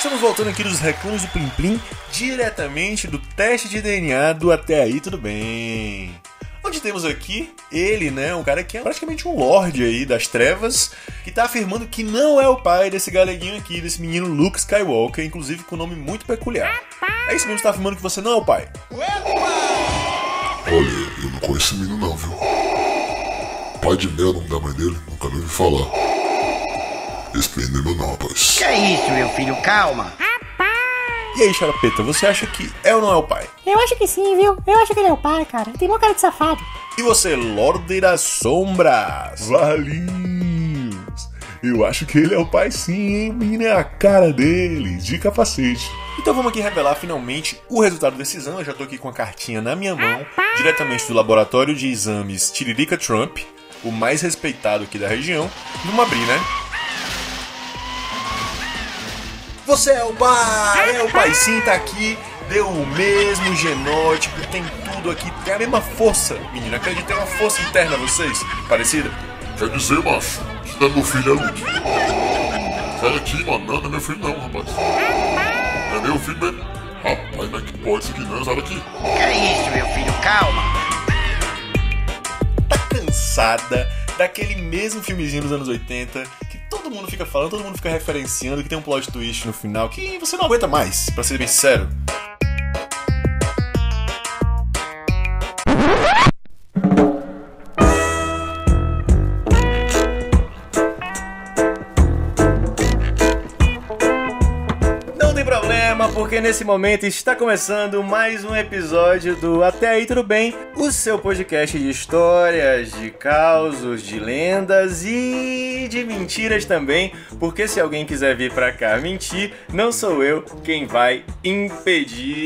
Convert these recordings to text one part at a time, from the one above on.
Estamos voltando aqui dos reclamos do Plim Plim, diretamente do teste de DNA do Até Aí Tudo Bem. Onde temos aqui ele, né? Um cara que é praticamente um lorde aí das trevas, que tá afirmando que não é o pai desse galeguinho aqui, desse menino Luke Skywalker, inclusive com um nome muito peculiar. É isso mesmo, você tá afirmando que você não é o pai. Olha, eu não conheço esse menino não, viu? Pai de Mel, o nome da mãe dele, nunca nem ouvi falar. Não, rapaz. Que é isso, meu filho? Calma. E aí, Xarapeta, você acha que é ou não é o pai? Eu acho que sim, viu? Eu acho que ele é o pai, cara. Tem uma cara de safado. E você, Lorde das Sombras? Valinhos! Eu acho que ele é o pai sim, hein? Menina é a cara dele, de capacete. Então vamos aqui revelar finalmente o resultado desse exame. Eu já tô aqui com a cartinha na minha mão, diretamente do laboratório de exames Tiririca Trump, o mais respeitado aqui da região. Vamos abrir, né? Você é o pai! É o pai sim, tá aqui. Deu o mesmo genótipo, tem tudo aqui, tem a mesma força. Menina, acredita, tem uma força interna vocês? Parecida? Quer dizer, macho, que não é meu filho, é Luke. Sai daqui, mano. Não, não é meu filho não, rapaz. Não é meu filho mesmo. Rapaz, como é que pode isso aqui não? Sai daqui. Que é isso, meu filho? Calma. tá cansada daquele mesmo filmezinho dos anos 80 que todo mundo fica falando, todo mundo fica referenciando, que tem um plot twist no final que você não aguenta mais, pra ser bem sincero. Porque nesse momento está começando mais um episódio do Até Aí Tudo Bem, o seu podcast de histórias, de causos, de lendas e de mentiras também, porque se alguém quiser vir pra cá mentir, não sou eu quem vai impedir.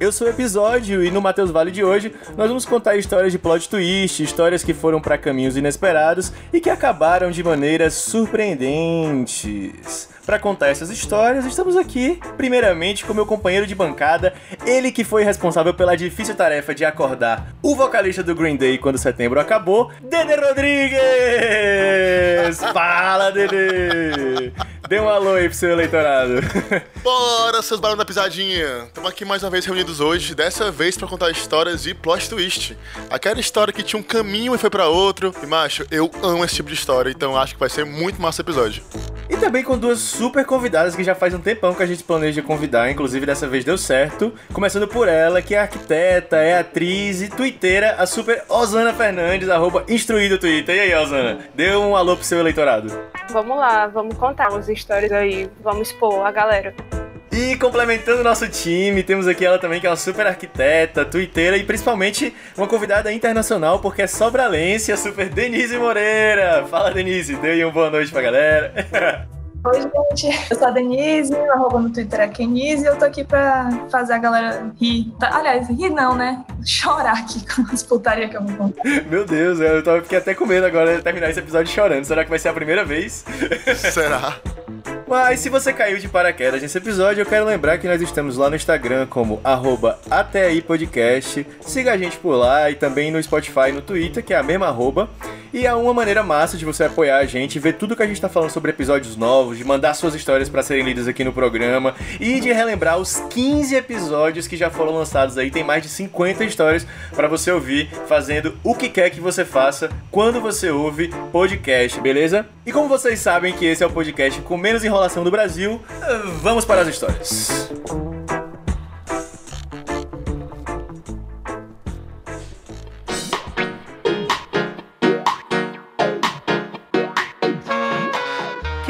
Eu sou o episódio e no Matheus Vale de hoje nós vamos contar histórias de plot twist, histórias que foram para caminhos inesperados e que acabaram de maneiras surpreendentes. Para contar essas histórias, estamos aqui, primeiramente, com meu companheiro de bancada, ele que foi responsável pela difícil tarefa de acordar o vocalista do Green Day quando setembro acabou, Dede Rodrigues! Fala, Dede! Dê um alô aí pro seu eleitorado. Bora, seus barões da pisadinha! Estamos aqui mais uma vez reunidos hoje, dessa vez pra contar histórias de plot twist. Aquela história que tinha um caminho e foi pra outro. E, macho, eu amo esse tipo de história, então acho que vai ser muito massa o episódio. E também com duas super convidadas que já faz um tempão que a gente planeja convidar, inclusive dessa vez deu certo. Começando por ela, que é arquiteta, é atriz e twitteira, a super Osana Fernandes, arroba instruído Twitter. E aí, Osana? Dê um alô pro seu eleitorado. Vamos lá, vamos contar umas histórias aí, vamos expor a galera. E complementando o nosso time, temos aqui ela também, que é uma super arquiteta, twitteira e principalmente uma convidada internacional, porque é sobralense, a super Denise Moreira. Fala, Denise, dê aí uma boa noite pra galera. Oi, gente. Eu sou a Denise, arroba no Twitter é Kenise e eu tô aqui pra fazer a galera rir. Tá- Aliás, rir não, né? Chorar aqui com as putarias que eu vou contar. Meu Deus, eu fiquei até com medo agora de terminar esse episódio chorando. Será que vai ser a primeira vez? Será? Mas se você caiu de paraquedas nesse episódio, eu quero lembrar que nós estamos lá no Instagram como arroba. Siga a gente por lá e também no Spotify e no Twitter, que é a mesma arroba. E é uma maneira massa de você apoiar a gente, ver tudo que a gente tá falando sobre episódios novos, de mandar suas histórias para serem lidas aqui no programa e de relembrar os 15 episódios que já foram lançados aí. Tem mais de 50 histórias para você ouvir, fazendo o que quer que você faça quando você ouve podcast, beleza? E como vocês sabem que esse é o podcast com menos enrolação do Brasil, vamos para as histórias.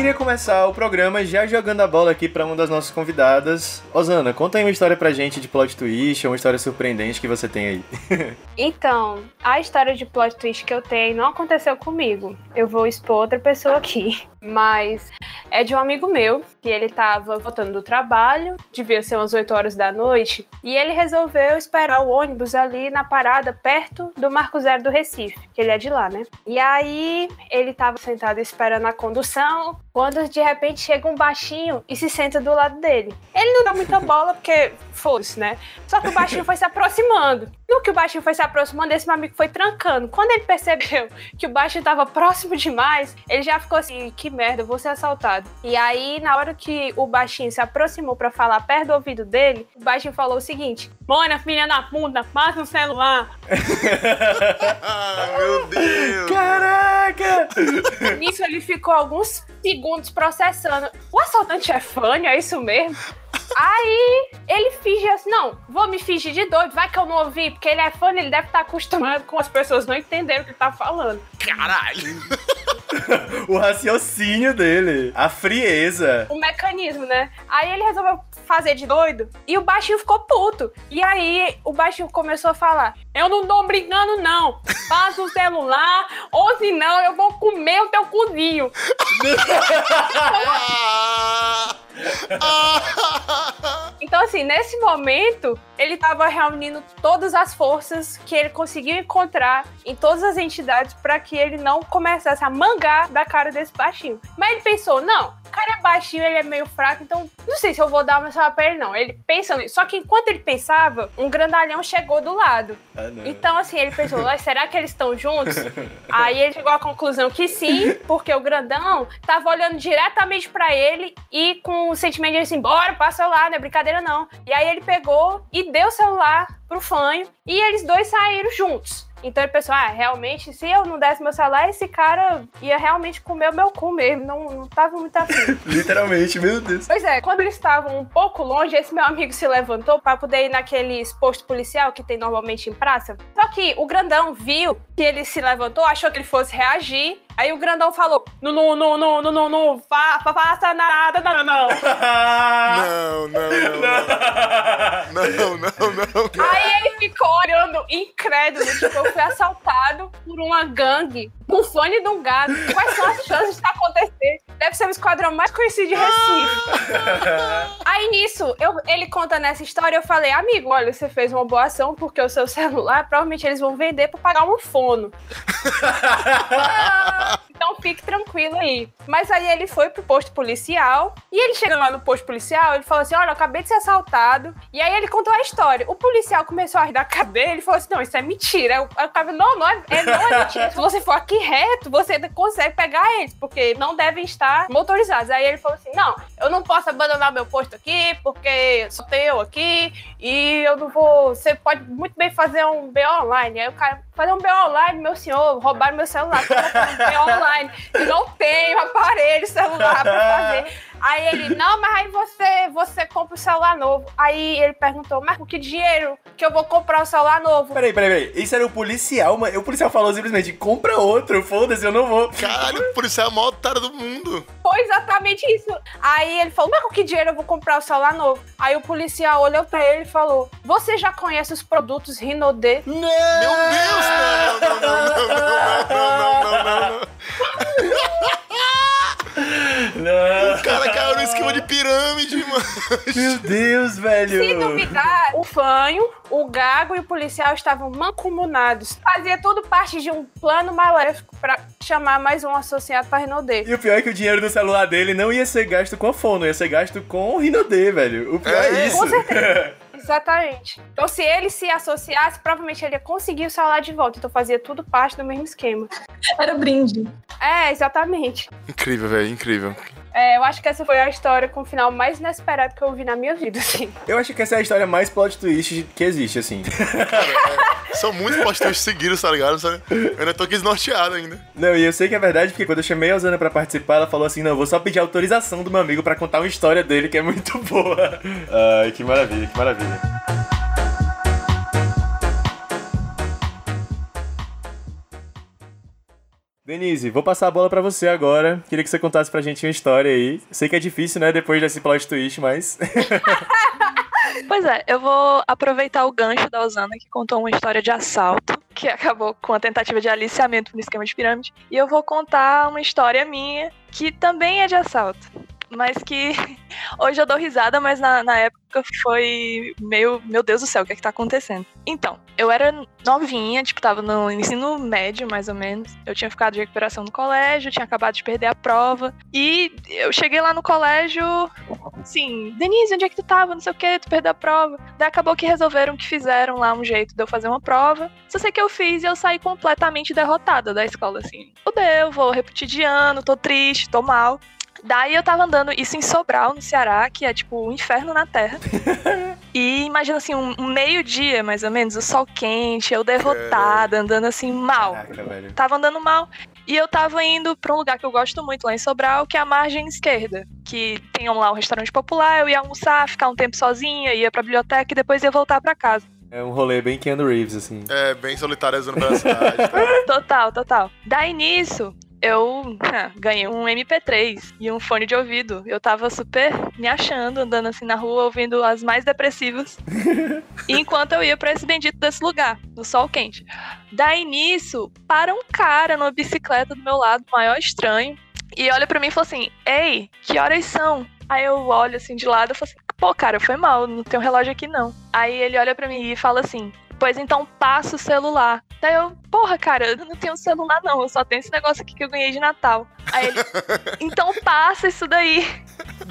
Queria começar o programa já jogando a bola aqui para uma das nossas convidadas. Osana, conta aí uma história pra gente de plot twist, uma história surpreendente que você tem aí. Então, a história de plot twist que eu tenho não aconteceu comigo. Eu vou expor outra pessoa aqui. Mas é de um amigo meu, que ele tava voltando do trabalho, devia ser umas 8 horas da noite, e ele resolveu esperar o ônibus ali na parada perto do Marco Zero do Recife, que ele é de lá, né? E aí ele tava sentado esperando a condução, Quando de repente chega um baixinho e se senta do lado dele. Ele não dá muita bola porque fosse, né? Só que o baixinho foi se aproximando. No que o baixinho foi se aproximando, esse meu amigo foi trancando. Quando ele percebeu que o baixinho tava próximo demais, ele já ficou assim: que merda, eu vou ser assaltado. E aí, na hora que o baixinho se aproximou pra falar perto do ouvido dele, o baixinho falou o seguinte: Mona, filha da puta, passa o celular. Meu Deus. Caraca! Nisso ele ficou alguns segundos processando. O assaltante é fã, é isso mesmo? Aí ele finge assim, não, vou me fingir de doido, vai que eu não ouvi, porque ele é fã, ele deve estar acostumado com as pessoas não entenderem o que tá falando. Caralho. o raciocínio dele, a frieza. O mecanismo, né? Aí ele resolveu fazer de doido e o baixinho ficou puto. E aí o baixinho começou a falar: Eu não tô brincando, não. Passa o celular, ou senão eu vou comer o teu cozinho. Então, assim, nesse momento, ele tava reunindo todas as forças que ele conseguiu encontrar em todas as entidades para que ele não começasse a mangar da cara desse baixinho. Mas ele pensou, não, o cara é baixinho, ele é meio fraco, então não sei se eu vou dar uma salva pra ele, não. Ele pensando nisso. Só que enquanto ele pensava, um grandalhão chegou do lado. Ah. Então, assim, ele pensou, "Ué, será que eles estão juntos? Aí ele chegou à conclusão que sim, porque o grandão tava olhando diretamente pra ele e com o sentimento de assim, bora, passa celular, não é brincadeira não. E aí ele pegou e deu o celular pro fanho e eles dois saíram juntos. Então ele pensou, ah, realmente, se eu não desse meu celular, esse cara ia realmente comer o meu cu mesmo. Não, não tava muito afim. Literalmente, meu Deus. Pois é, quando eles estavam um pouco longe, esse meu amigo se levantou para poder ir naqueles postos policial que tem normalmente em praça. Só que o grandão viu que ele se levantou, achou que ele fosse reagir. Aí o grandão falou: Não, não, não, não, não, não, não, fa, fa- faça nada, não, não, não. Não, não, não. Não, não, não. Aí ele ficou olhando incrédulo, tipo, eu fui assaltado por uma gangue com fone de um gato. Quais são as chances disso acontecer? Deve ser o esquadrão mais conhecido de Recife. Aí nisso, eu- ele conta nessa história, eu falei, amigo, olha, você fez uma boa ação porque o seu celular, provavelmente eles vão vender pra pagar um fono. Então fique tranquilo aí. Mas aí ele foi pro posto policial. E ele chega lá no posto policial, ele falou assim: Olha, eu acabei de ser assaltado. E aí ele contou a história. O policial começou a rir da cara dele e falou assim: Não, isso é mentira. Aí o o cara Não, não é, é- não é mentira. Se você for aqui reto, você consegue pegar eles, porque não devem estar motorizados. Aí ele falou assim: Não, eu não posso abandonar meu posto aqui, porque só tem eu aqui. E eu não vou. Você pode muito bem fazer um BO online. Aí o cara, fazer um BO online, meu senhor, roubaram meu celular. Um BO online. Não tenho aparelho celular pra fazer. Aí ele, não, mas aí você, você compra o celular novo. Aí ele perguntou, mas com que dinheiro que eu vou comprar o celular novo? Peraí, peraí, peraí. Isso era o policial, mas o policial falou simplesmente: compra outro, foda-se, eu não vou. Caralho, o policial é a maior otária do mundo. Foi exatamente isso. Aí ele falou, mas com que dinheiro eu vou comprar o celular novo? Aí o policial olhou pra ele e falou, você já conhece os produtos Rinode? Meu Deus, não, não, não, não, não, não, não, não, não, não. Não. O cara caiu no esquema de pirâmide, mano. Meu Deus, velho. Se duvidar, o fanho, o gago e o policial estavam mancomunados. Fazia tudo parte de um plano maléfico pra chamar mais um associado pra Rinode. E o pior é que o dinheiro do celular dele não ia ser gasto com a fono, ia ser gasto com o Rinode, velho. O pior é, É, isso. com certeza. Exatamente. Então, se ele se associasse, provavelmente ele ia conseguir o celular de volta. Então, fazia tudo parte do mesmo esquema. Era brinde. É, exatamente. Incrível, velho, incrível. É, eu acho que essa foi a história com o final mais inesperado que eu vi na minha vida, assim. Eu acho que essa é a história mais plot twist que existe, assim. São muitos postos seguidos, tá ligado? Sabe? Eu ainda tô aqui desnorteado ainda. Não, e eu sei que é verdade, porque quando eu chamei a Osana pra participar, ela falou assim: não, eu vou só pedir autorização do meu amigo pra contar uma história dele que é muito boa. Ai, que maravilha, que maravilha. Denise, vou passar a bola pra você agora. Queria que você contasse pra gente uma história aí. Sei que é difícil, né, depois desse plot twist, mas. Pois é, eu vou aproveitar o gancho da Osana, que contou uma história de assalto, que acabou com a tentativa de aliciamento no esquema de pirâmide, e eu vou contar uma história minha, que também é de assalto. Mas que hoje eu dou risada, mas na, na época foi meio, meu Deus do céu, o que é que tá acontecendo? Então, eu era novinha, tipo, tava no ensino médio, mais ou menos. Eu tinha ficado de recuperação no colégio, tinha acabado de perder a prova. E eu cheguei lá no colégio, assim, Denise, onde é que tu tava? Não sei o que, tu perdeu a prova. Daí acabou que resolveram que fizeram lá um jeito de eu fazer uma prova. Só sei que eu fiz e eu saí completamente derrotada da escola, assim. Fudeu, vou repetir de ano, tô triste, tô mal. Daí eu tava andando, isso em Sobral, no Ceará, que é tipo o um inferno na Terra. e imagina assim, um, meio-dia, mais ou menos, o sol quente, eu derrotada, andando assim mal. Caraca, velho. Tava andando mal. E eu tava indo pra um lugar que eu gosto muito lá em Sobral, que é a margem esquerda. Que tem lá um restaurante popular, eu ia almoçar, ficar um tempo sozinha, ia pra biblioteca e depois ia voltar pra casa. É um rolê bem Keanu Reeves, assim. É, bem solitário pela cidade. Tá? Total, total. Daí nisso, eu ah, ganhei um MP3 e um fone de ouvido. Eu tava super me achando, andando assim na rua, ouvindo as mais depressivas. enquanto eu ia pra esse bendito desse lugar, no sol quente. Daí nisso, para um cara numa bicicleta do meu lado, maior estranho, e olha pra mim e fala assim: Ei, que horas são? Aí eu olho assim de lado e falo assim: Pô, cara, foi mal, não tem um relógio aqui não. Aí ele olha pra mim e fala assim: Pois então passa o celular. Daí eu, porra, cara, eu não tenho celular não, eu só tenho esse negócio aqui que eu ganhei de Natal. Aí ele, então passa isso daí.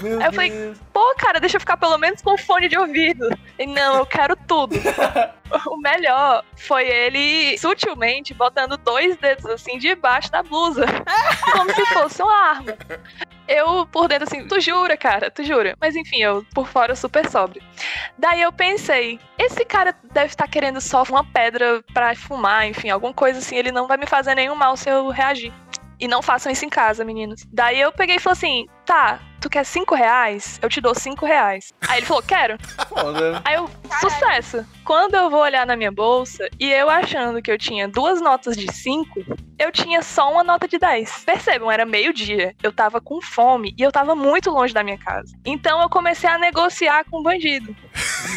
Meu Aí eu falei, pô, cara, deixa eu ficar pelo menos com fone de ouvido. E não, eu quero tudo. o melhor foi ele sutilmente botando dois dedos assim debaixo da blusa. como se fosse uma arma. Eu por dentro assim, tu jura, cara, tu jura. Mas enfim, eu por fora super sóbrio. Daí eu pensei, esse cara deve estar querendo só uma pedra pra fumar, enfim, alguma coisa assim, ele não vai me fazer nenhum mal se eu reagir. E não façam isso em casa, meninos. Daí eu peguei e falei assim: tá, tu quer cinco reais? Eu te dou cinco reais. Aí ele falou: quero. Foda. Aí eu, sucesso. Quando eu vou olhar na minha bolsa e eu achando que eu tinha duas notas de cinco, eu tinha só uma nota de 10. Percebam, era meio-dia. Eu tava com fome e eu tava muito longe da minha casa. Então eu comecei a negociar com o bandido.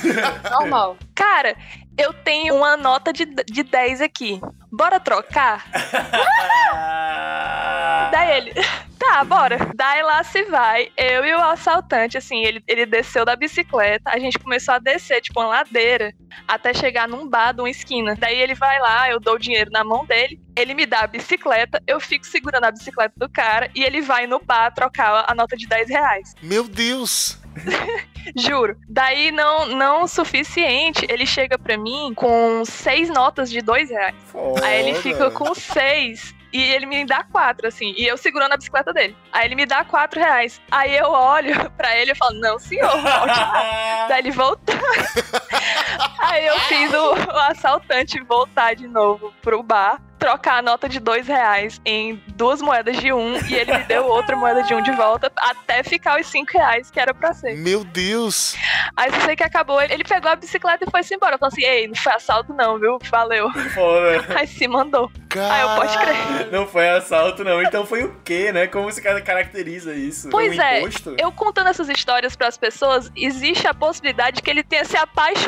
Normal. Cara, eu tenho uma nota de, de 10 aqui. Bora trocar? Daí ele, tá, bora. Daí lá se vai, eu e o assaltante, assim, ele, ele desceu da bicicleta, a gente começou a descer, tipo, uma ladeira, até chegar num bar de uma esquina. Daí ele vai lá, eu dou o dinheiro na mão dele, ele me dá a bicicleta, eu fico segurando a bicicleta do cara e ele vai no bar trocar a nota de 10 reais. Meu Deus! Juro. Daí, não, não o suficiente, ele chega pra mim com seis notas de dois reais. Aí ele fica com seis. E ele me dá quatro, assim. E eu segurando a bicicleta dele. Aí ele me dá quatro reais. Aí eu olho pra ele e falo, não, senhor, volte lá. Daí ele voltar. Aí eu fiz o, o assaltante voltar de novo pro bar. Trocar a nota de dois reais em duas moedas de um. E ele me deu outra moeda de um de volta. Até ficar os cinco reais que era pra ser. Meu Deus! Aí sei que acabou. Ele pegou a bicicleta e foi-se embora. Eu falei assim, ei, não foi assalto não, viu? Valeu. Foda. Aí se mandou. Aí eu pode crer. Não foi assalto, não. Então foi o quê, né? Como você caracteriza isso? Pois um é, imposto? eu contando essas histórias pras pessoas, existe a possibilidade de que ele tenha se apaixonado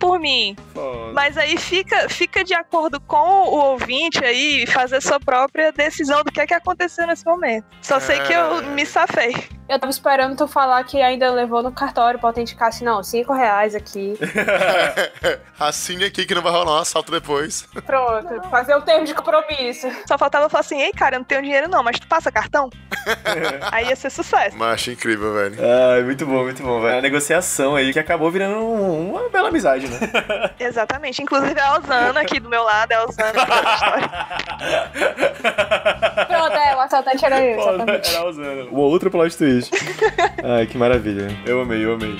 por mim. Foda. Mas aí fica, fica de acordo com o ouvinte aí fazer sua própria decisão do que é que aconteceu nesse momento. Só sei que eu me safei. Eu tava esperando tu falar que ainda levou no cartório pra autenticar assim, não, cinco reais aqui. Assine aqui que não vai rolar um assalto depois. Pronto, fazer o termo de compromisso. Só faltava falar assim, ei, cara, eu não tenho dinheiro não, mas tu passa cartão? aí ia ser sucesso. Macho incrível, velho. Ai, muito bom, muito bom, velho. A negociação aí que acabou virando um- uma bela amizade, né? Exatamente. Inclusive a Osana aqui do meu lado, é a Osana que conta a história. Pronto, é, o assaltante era eu, era usando. O outro plot twist. Ai, que maravilha. Eu amei, eu amei.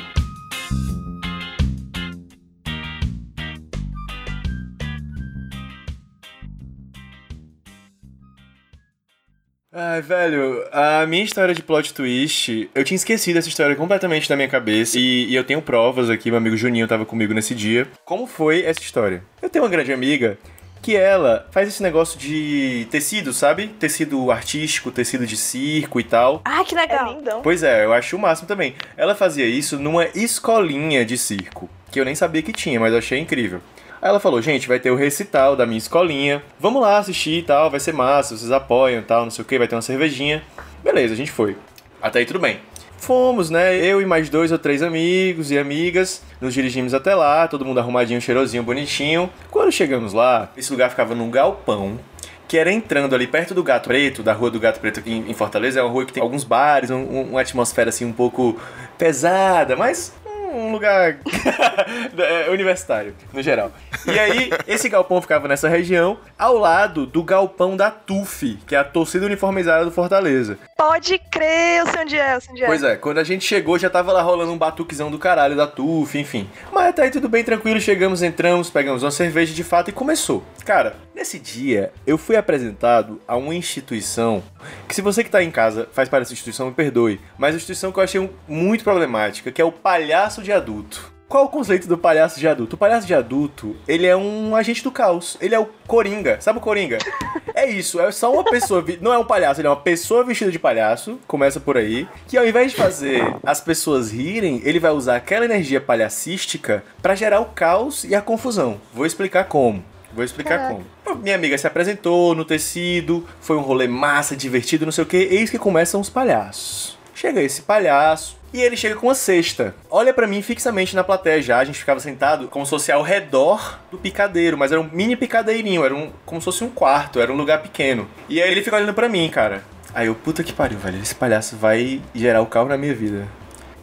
Ai, velho, a minha história de plot twist, eu tinha esquecido essa história completamente da minha cabeça e, e eu tenho provas aqui, meu amigo Juninho tava comigo nesse dia. Como foi essa história? Eu tenho uma grande amiga que ela faz esse negócio de tecido, sabe? Tecido artístico, tecido de circo e tal. Ah, que É legal. lindão. Pois é, eu acho o máximo também. Ela fazia isso numa escolinha de circo, que eu nem sabia que tinha, mas eu achei incrível. Aí ela falou, gente, vai ter o recital da minha escolinha, vamos lá assistir e tal, vai ser massa, vocês apoiam e tal, não sei o que, vai ter uma cervejinha. Beleza, a gente foi. Até aí tudo bem. Fomos, né? Eu e mais dois ou três amigos e amigas. Nos dirigimos até lá, todo mundo arrumadinho, cheirosinho, bonitinho. Quando chegamos lá, esse lugar ficava num galpão que era entrando ali perto do Gato Preto, da Rua do Gato Preto aqui em Fortaleza. É uma rua que tem alguns bares, um- um- uma atmosfera assim um pouco pesada, mas um lugar é, universitário, no geral. E aí, esse galpão ficava nessa região, ao lado do galpão da TUF, que é a torcida uniformizada do Fortaleza. Pode crer, eu sei onde é, eu sei onde é. Pois é, quando a gente chegou já tava lá rolando um batuquezão do caralho da TUF, enfim. Mas até aí tudo bem, tranquilo, chegamos, entramos, pegamos uma cerveja de fato e começou. Cara, nesse dia eu fui apresentado a uma instituição que se você que tá em casa faz parte dessa instituição, me perdoe, mas a instituição que eu achei muito problemática, que é o palhaço de adulto. Qual o conceito do palhaço de adulto? O palhaço de adulto, ele é um agente do caos. Ele é o Coringa. Sabe o Coringa? É isso, é só uma pessoa. Não é um palhaço, ele é uma pessoa vestida de palhaço. Começa por aí. Que ao invés de fazer as pessoas rirem, ele vai usar aquela energia palhacística pra gerar o caos e a confusão. Vou explicar como. Vou explicar como. Pô, Minha amiga se apresentou no tecido, foi um rolê massa, divertido, não sei o que. Eis que começam os palhaços. Chega esse palhaço. E ele chega com uma cesta. Olha pra mim fixamente na plateia já. A gente ficava sentado como se fosse ao redor do picadeiro, mas era um mini picadeirinho, era um como se fosse um quarto, era um lugar pequeno. E aí ele fica olhando pra mim, cara. Aí eu, puta que pariu, velho. Esse palhaço vai gerar o caos na minha vida.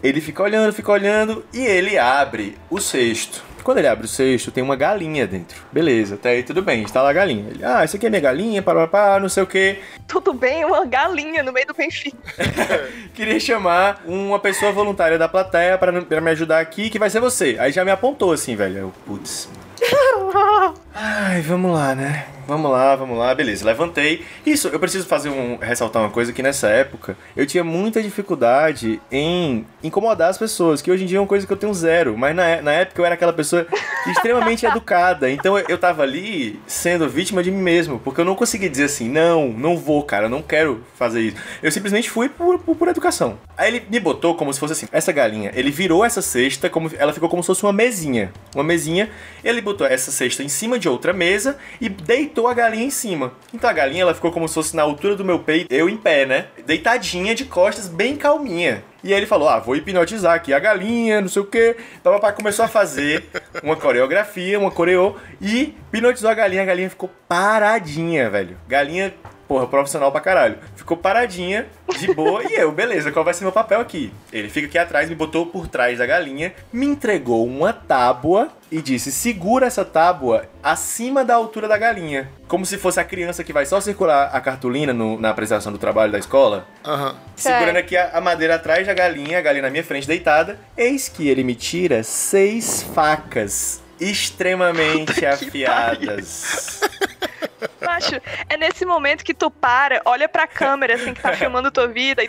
Ele fica olhando, fica olhando e ele abre o cesto. Quando ele abre o cesto, tem uma galinha dentro. Beleza, até aí tudo bem, está lá a galinha. Ele, ah, isso aqui é minha galinha, para, para, não sei o que. Tudo bem, uma galinha no meio do Benfica. Queria chamar uma pessoa voluntária da plateia pra me ajudar aqui, que vai ser você. Aí já me apontou assim, velho. Eu, putz. Ai, vamos lá, né? Vamos lá, vamos lá, beleza, levantei. Isso, eu preciso fazer um ressaltar uma coisa que nessa época eu tinha muita dificuldade em incomodar as pessoas, que hoje em dia é uma coisa que eu tenho zero, mas na, na época eu era aquela pessoa extremamente educada. Então eu, eu tava ali sendo vítima de mim mesmo, porque eu não conseguia dizer assim, não, não vou, cara, não quero fazer isso. Eu simplesmente fui por, por, por educação. Aí ele me botou como se fosse assim, essa galinha, ele virou essa cesta, como ela ficou como se fosse uma mesinha. Uma mesinha, ele botou essa cesta em cima de outra mesa e deitou a galinha em cima. Então a galinha ela ficou como se fosse na altura do meu peito, eu em pé, né? Deitadinha de costas, bem calminha. E aí ele falou: Ah, vou hipnotizar aqui a galinha, não sei o que. Papapá começou a fazer uma coreografia, uma coreô, e hipnotizou a galinha. A galinha ficou paradinha, velho. Galinha, porra, profissional pra caralho. Ficou paradinha, de boa, e eu, beleza, qual vai ser meu papel aqui? Ele fica aqui atrás, me botou por trás da galinha, me entregou uma tábua e disse: segura essa tábua acima da altura da galinha. Como se fosse a criança que vai só circular a cartolina no- na apresentação do trabalho da escola. Aham. Segurando aqui a, a madeira atrás da galinha, a galinha na minha frente deitada. Eis que ele me tira seis facas extremamente afiadas. Macho, é nesse momento que tu para, olha pra câmera, assim, que tá filmando tua vida, e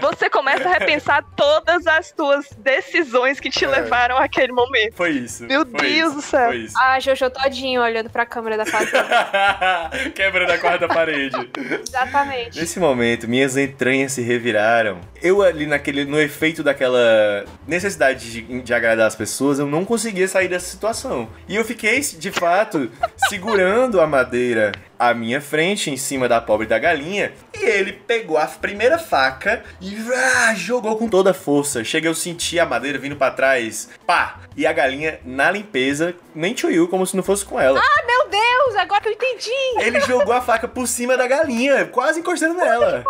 você começa a repensar todas as tuas decisões que te levaram àquele momento. Foi isso. Meu foi Deus isso, do céu. Foi isso. A Jojo todinho olhando pra câmera da fazenda. Quebrando a quarta parede. Exatamente. Nesse momento, minhas entranhas se reviraram. Eu ali naquele, no efeito daquela necessidade de, de agradar as pessoas, eu não conseguia sair dessa situação. E eu fiquei, de fato, segurando a madeira yeah. À minha frente, em cima da pobre da galinha, e ele pegou a primeira faca e ah, jogou com toda a força. Chega eu senti a madeira vindo pra trás, pá! E a galinha na limpeza, nem tchuiu, como se não fosse com ela. Ah, meu Deus, agora que eu entendi. Ele jogou a faca por cima da galinha, quase encostando nela.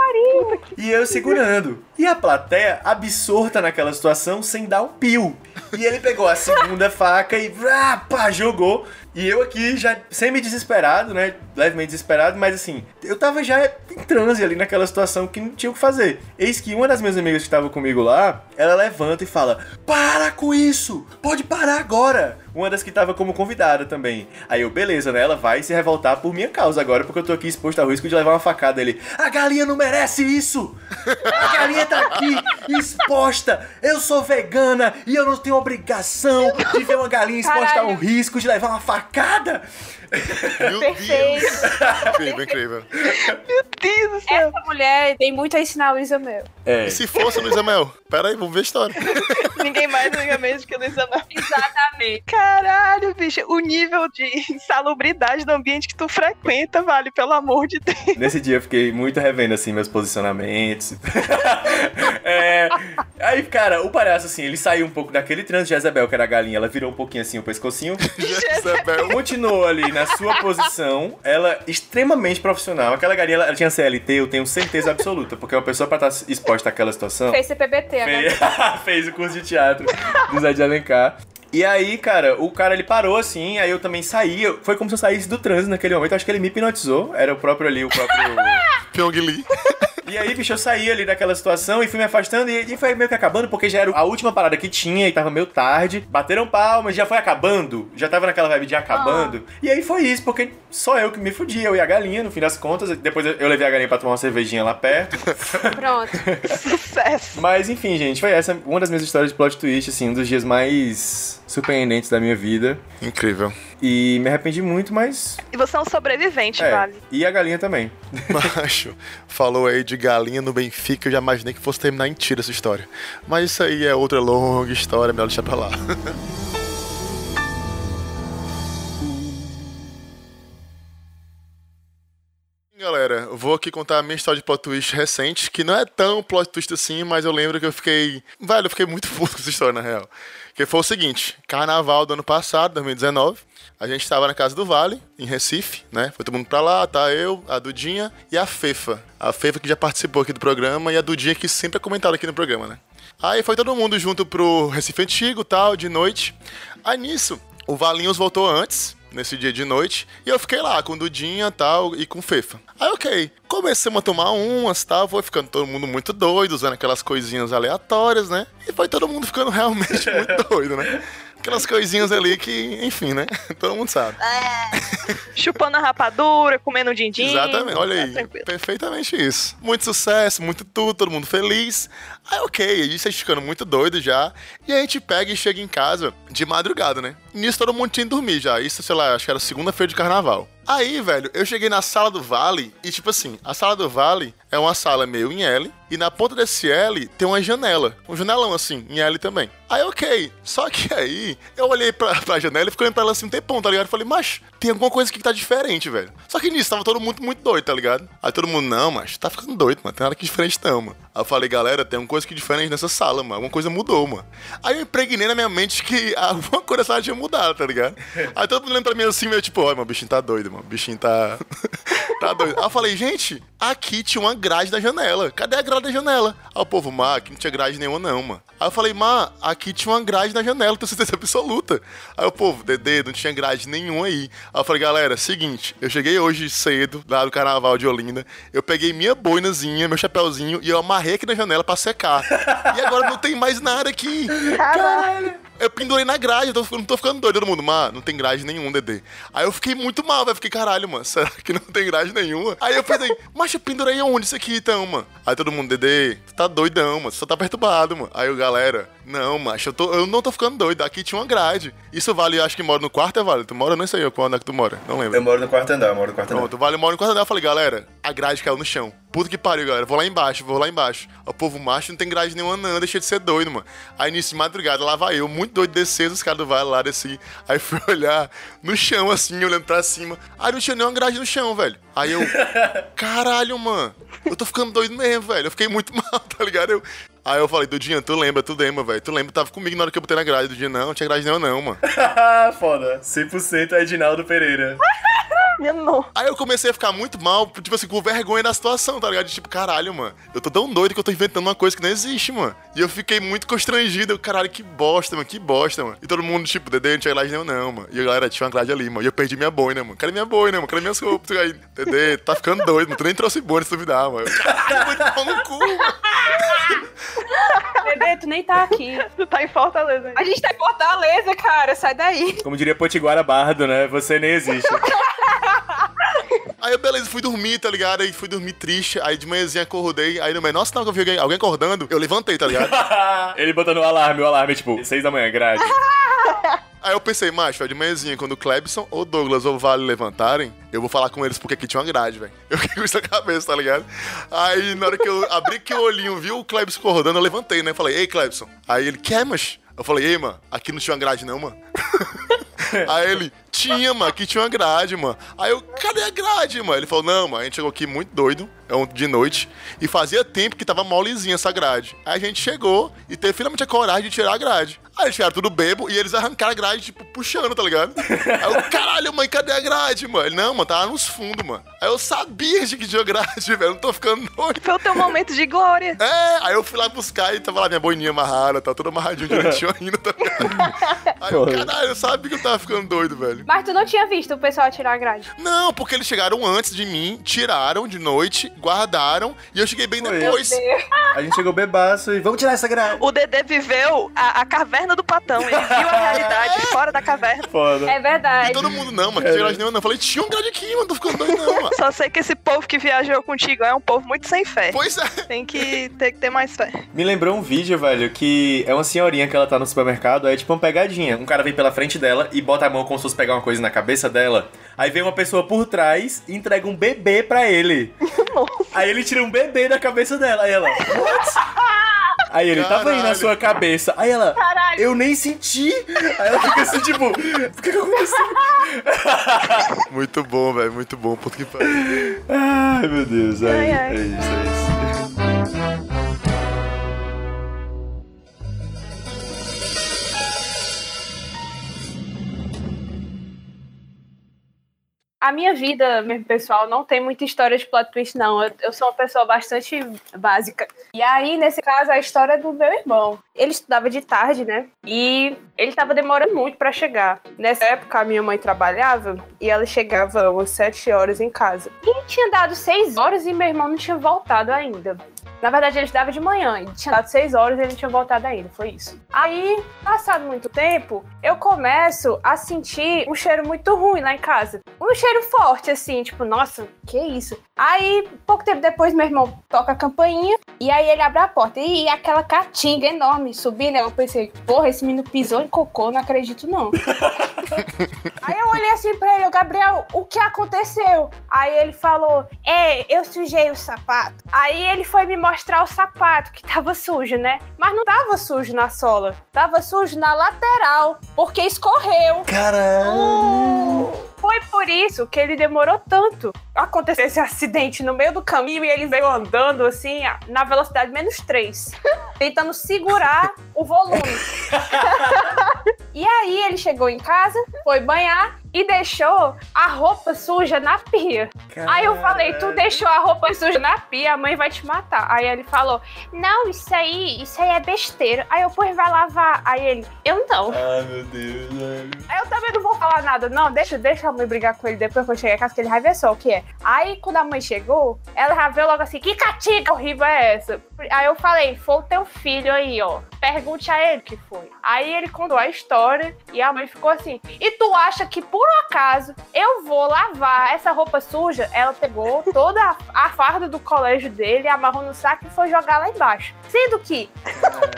E eu segurando. E a plateia absorta naquela situação sem dar um pio. E ele pegou a segunda faca e vrá, pá, jogou. E eu aqui já semi-desesperado, né? Levemente desesperado, mas assim, eu tava já em transe ali naquela situação que não tinha o que fazer. Eis que uma das minhas amigas que estava comigo lá, ela levanta e fala: Para com isso! Pode parar agora! Uma das que tava como convidada também. Aí eu, beleza, né? Ela vai se revoltar por minha causa agora, porque eu tô aqui exposto ao risco de levar uma facada. Ele, a galinha não merece isso! A galinha tá aqui exposta! Eu sou vegana e eu não tenho obrigação de ver uma galinha exposta a um Caralho. risco de levar uma facada! Meu Perfeito. Deus. Incrível, incrível. Meu Deus do céu. Essa mulher tem muito a ensinar o Isabel. É. E se fosse Luísa Mel? Pera aí, vamos ver a história. Ninguém mais liga mesmo que o Luiz Amel. Exatamente. Caralho, bicho. O nível de insalubridade do ambiente que tu frequenta, vale, pelo amor de Deus. Nesse dia eu fiquei muito revendo, assim, meus posicionamentos. É, Aí, cara, o palhaço, assim, ele saiu um pouco daquele trans de Jezebel, que era a galinha, ela virou um pouquinho assim o pescocinho. Jezebel. Continuou ali na sua posição, ela extremamente profissional. Aquela galinha, ela, ela tinha CLT, eu tenho certeza absoluta, porque uma pessoa pra estar exposta àquela situação... Fez CPBT agora. Fez, fez o curso de teatro do Zé de Alencar. E aí, cara, o cara ele parou assim, aí eu também saí. Foi como se eu saísse do trânsito naquele momento. Acho que ele me hipnotizou. Era o próprio ali, o próprio. Pyong Lee. E aí, bicho, eu saí ali daquela situação e fui me afastando e, e foi meio que acabando, porque já era a última parada que tinha e tava meio tarde. Bateram palmas, já foi acabando. Já tava naquela vibe de acabando. E aí foi isso, porque só eu que me fudia, eu e a galinha, no fim das contas. Depois eu eu levei a galinha pra tomar uma cervejinha lá perto. Pronto. Sucesso. Mas enfim, gente, foi essa uma das minhas histórias de plot twist, assim, um dos dias mais surpreendentes da minha vida. Incrível. E me arrependi muito, mas. E você é um sobrevivente, É. vale. E a galinha também. Macho, falou aí de galinha no Benfica, eu já imaginei que fosse terminar em tiro essa história. Mas isso aí é outra longa história, melhor deixar pra lá. Galera, vou aqui contar a minha história de plot twist recente, que não é tão plot twist assim, mas eu lembro que eu fiquei. Velho, eu fiquei muito puto com essa história, na real. Que foi o seguinte: carnaval do ano passado, 2019, a gente tava na Casa do Vale, em Recife, né? Foi todo mundo pra lá, tá eu, a Dudinha e a Fefa. A Fefa que já participou aqui do programa e a Dudinha que sempre é comentada aqui no programa, né? Aí foi todo mundo junto pro Recife Antigo, tal, de noite. Aí nisso, o Valinhos voltou antes, nesse dia de noite, e eu fiquei lá com Dudinha, tal, e com Fefa. Aí, ok, comecemos a tomar umas, tal, foi ficando todo mundo muito doido, usando aquelas coisinhas aleatórias, né? E foi todo mundo ficando realmente muito doido, né? Aquelas coisinhas ali que, enfim, né? Todo mundo sabe. Chupando a rapadura, comendo um din-din. Exatamente, olha Tá aí. Perfeitamente isso. Muito sucesso, muito tudo, todo mundo feliz. Aí, ok, a gente tá ficando muito doido já. E a gente pega e chega em casa de madrugada, né? Nisso todo mundo tinha ido dormir já. Isso, sei lá, acho que era segunda-feira de carnaval. Aí, velho, eu cheguei na sala do Vale e, tipo assim, a sala do Vale é uma sala meio em L. E na ponta desse L tem uma janela. Um janelão assim, em L também. Aí, ok. Só que aí, eu olhei pra, pra janela e fiquei olhando pra ela assim um tempão, tá ligado? Eu falei, mas tem alguma coisa aqui que tá diferente, velho. Só que nisso, tava todo mundo muito doido, tá ligado? Aí todo mundo, não, mas tá ficando doido, mano. Tem nada que diferente não, mano. Aí eu falei, galera, tem uma coisa que diferente nessa sala, mano. Alguma coisa mudou, mano. Aí eu impregnei na minha mente que alguma coisa sala tinha mudado, tá ligado? Aí todo mundo olhando pra mim assim, meio tipo, ó, mano, bichinho tá doido, mano. Bichinho tá. tá doido. Aí eu falei, gente, aqui tinha uma grade na janela. Cadê a grade da janela? Aí o povo, má, aqui não tinha grade nenhuma, não, mano. Aí eu falei, má, aqui tinha uma grade na janela, tenho certeza absoluta. Aí o povo, Dedê, não tinha grade nenhuma aí. Aí eu falei, galera, seguinte, eu cheguei hoje cedo, lá do carnaval de Olinda, eu peguei minha boinazinha, meu chapéuzinho, e eu amarrei aqui na janela pra secar. e agora não tem mais nada aqui. Eu pendurei na grade, eu tô, não tô ficando doido. Todo mundo, mano, não tem grade nenhum, Dedê. Aí eu fiquei muito mal, velho. Fiquei, caralho, mano, será que não tem grade nenhuma? Aí eu pensei, mas eu pendurei aonde isso aqui, então, mano? Aí todo mundo, Dedê, tu tá doidão, mano, você só tá perturbado, mano. Aí o galera, não, macho, eu, tô, eu não tô ficando doido, aqui tinha uma grade. Isso vale, eu acho que mora no quarto, é vale? Tu mora, não sei eu qual é que tu mora, não lembro. Eu moro no quarto andar, eu moro no quarto andar. Pronto, vale mora no quarto andar. Eu falei, galera, a grade caiu no chão. Puta que pariu, galera. Vou lá embaixo, vou lá embaixo. O povo macho não tem grade nenhuma, não. Deixa de ser doido, mano. Aí, início de madrugada, lá vai eu, muito doido, descer, os caras do vale lá, desci. Aí fui olhar no chão, assim, olhando pra cima. Aí não tinha nenhuma grade no chão, velho. Aí eu, caralho, mano. Eu tô ficando doido mesmo, velho. Eu fiquei muito mal, tá ligado? Eu... Aí eu falei, Dudinha, tu lembra, tu lembra, velho. Tu lembra, tava comigo na hora que eu botei na grade. Dudinha, não, não tinha grade nenhuma, não, mano. Foda. 100% Edinaldo Pereira. Nossa. Aí eu comecei a ficar muito mal, tipo assim, com vergonha da situação, tá ligado? Tipo, caralho, mano, eu tô tão doido que eu tô inventando uma coisa que não existe, mano. E eu fiquei muito constrangido. Eu, caralho, que bosta, mano, que bosta, mano. E todo mundo, tipo, Dedê, não tinha grade nenhum, não, mano. E a galera tinha uma grade ali, mano. E eu perdi minha boina, mano. Cadê minha boina, mano? Cadê minhas roupas? Aí, Dedê, tá ficando doido, mano. Tu nem trouxe boina se duvidar, mano. Caralho, mano, pau no cu, mano. Bebê, tu nem tá aqui. Tu tá em Fortaleza. A gente tá em Fortaleza, cara. Sai daí. Como diria Potiguara Bardo, né? Você nem existe. Aí eu, beleza, fui dormir, tá ligado? Aí fui dormir triste. Aí de manhãzinha acordei. Aí no menor sinal que eu vi alguém, alguém acordando, eu levantei, tá ligado? Ele botando o alarme, o alarme, tipo, 6 da manhã, grade. Aí eu pensei, macho, de manhãzinha, quando o Clebson ou Douglas ou Vale levantarem, eu vou falar com eles porque aqui tinha uma grade, velho. Eu fiquei com isso na cabeça, tá ligado? Aí na hora que eu abri que o olhinho, viu o Clebson rodando, eu levantei, né? Falei, ei, Clebson. Aí ele, quer, mas? Eu falei, ei, mano, aqui não tinha uma grade não, mano. Aí ele, tinha, mano, aqui tinha uma grade, mano. Aí eu, cadê a grade, mano? Ele falou, não, mano, a gente chegou aqui muito doido, é um de noite, e fazia tempo que tava molezinha essa grade. Aí a gente chegou e teve finalmente a coragem de tirar a grade. Aí eles chegaram tudo bebo e eles arrancaram a grade, tipo, puxando, tá ligado? Aí eu, caralho, mãe, cadê a grade, mano? Ele, não, mano, tava nos fundos, mano. Aí eu sabia de que tinha grade, velho, não tô ficando doido. Foi o teu momento de glória. É, aí eu fui lá buscar e tava lá minha boininha amarrada, tá toda amarradinha direitinho ainda, tá ligado? Aí eu, caralho, eu sabia que eu tava ficando doido, velho. Mas tu não tinha visto o pessoal tirar a grade. Não, porque eles chegaram antes de mim, tiraram de noite, guardaram, e eu cheguei bem depois. A gente chegou bebaço e vamos tirar essa grade. O Dedê viveu a, a caverna do patão. Ele viu a realidade fora da caverna. Foda. É E verdade. todo mundo, não, mas que tinha grade nenhuma, não. Eu falei, tinha um grade aqui, mano, tô ficando doido não, mano. Só sei que esse povo que viajou contigo é um povo muito sem fé. Pois é. Tem que, tem que ter mais fé. Me lembrou um vídeo, velho, que é uma senhorinha que ela tá no supermercado, aí é tipo uma pegadinha. Um cara vem pela frente dela e bota a mão como se fosse pegar uma coisa na cabeça dela. Aí vem uma pessoa por trás e entrega um bebê pra ele. Aí ele tira um bebê da cabeça dela. Aí ela. "What?" Aí ele, tá vendo na Caralho. sua cabeça. Aí ela, Caralho. eu nem senti. Aí ela fica assim, tipo, o que que aconteceu? Muito bom, velho, muito bom. Puta que pariu. Ai, meu Deus. Ai, Ai, ai. É isso, é A minha vida, mesmo pessoal, não tem muita história de plot twist, não. Eu, eu sou uma pessoa bastante básica. E aí, nesse caso, a história do meu irmão. Ele estudava de tarde, né? E ele tava demorando muito pra chegar. Nessa época, a minha mãe trabalhava e ela chegava umas sete horas em casa. E tinha dado seis horas e meu irmão não tinha voltado ainda. Na verdade, ele estudava de manhã, ele tinha dado seis horas e ele tinha voltado ainda, foi isso. Aí, passado muito tempo, eu começo a sentir um cheiro muito ruim lá em casa. Um cheiro forte, assim, tipo, nossa, que isso? Aí, pouco tempo depois, meu irmão toca a campainha e aí ele abre a porta. E aquela catinga enorme subindo, eu pensei, porra, esse menino pisou em cocô, não acredito não. Aí eu olhei assim pra ele, Gabriel, o que aconteceu? Aí ele falou, é, eu sujei o sapato. Aí ele foi me mostrar o sapato, que tava sujo, né? Mas não tava sujo na sola, tava sujo na lateral, porque escorreu. Caralho. Foi por isso que ele demorou tanto. Aconteceu esse acidente no meio do caminho e ele veio andando assim, na velocidade menos 3, tentando segurar o volume. e aí ele chegou em casa, foi banhar e deixou a roupa suja na pia. Aí eu falei, tu deixou a roupa suja na pia, a mãe vai te matar. Aí ele falou, não, isso aí, isso aí é besteira. Aí eu, pois vai lavar. Aí ele, eu não. Ai, meu Deus, velho. Aí eu também não vou falar nada, não. Deixa, deixa a mãe brigar com ele depois que eu chegar em casa, que ele vai ver só o que é. Aí, quando a mãe chegou, ela já veio logo assim: que catinga horrível é essa? Aí eu falei: foi o teu filho aí, ó. Pergunte a ele o que foi. Aí ele contou a história e a mãe ficou assim: e tu acha que por um acaso eu vou lavar essa roupa suja? Ela pegou toda a, a farda do colégio dele, amarrou no saco e foi jogar lá embaixo. Sendo que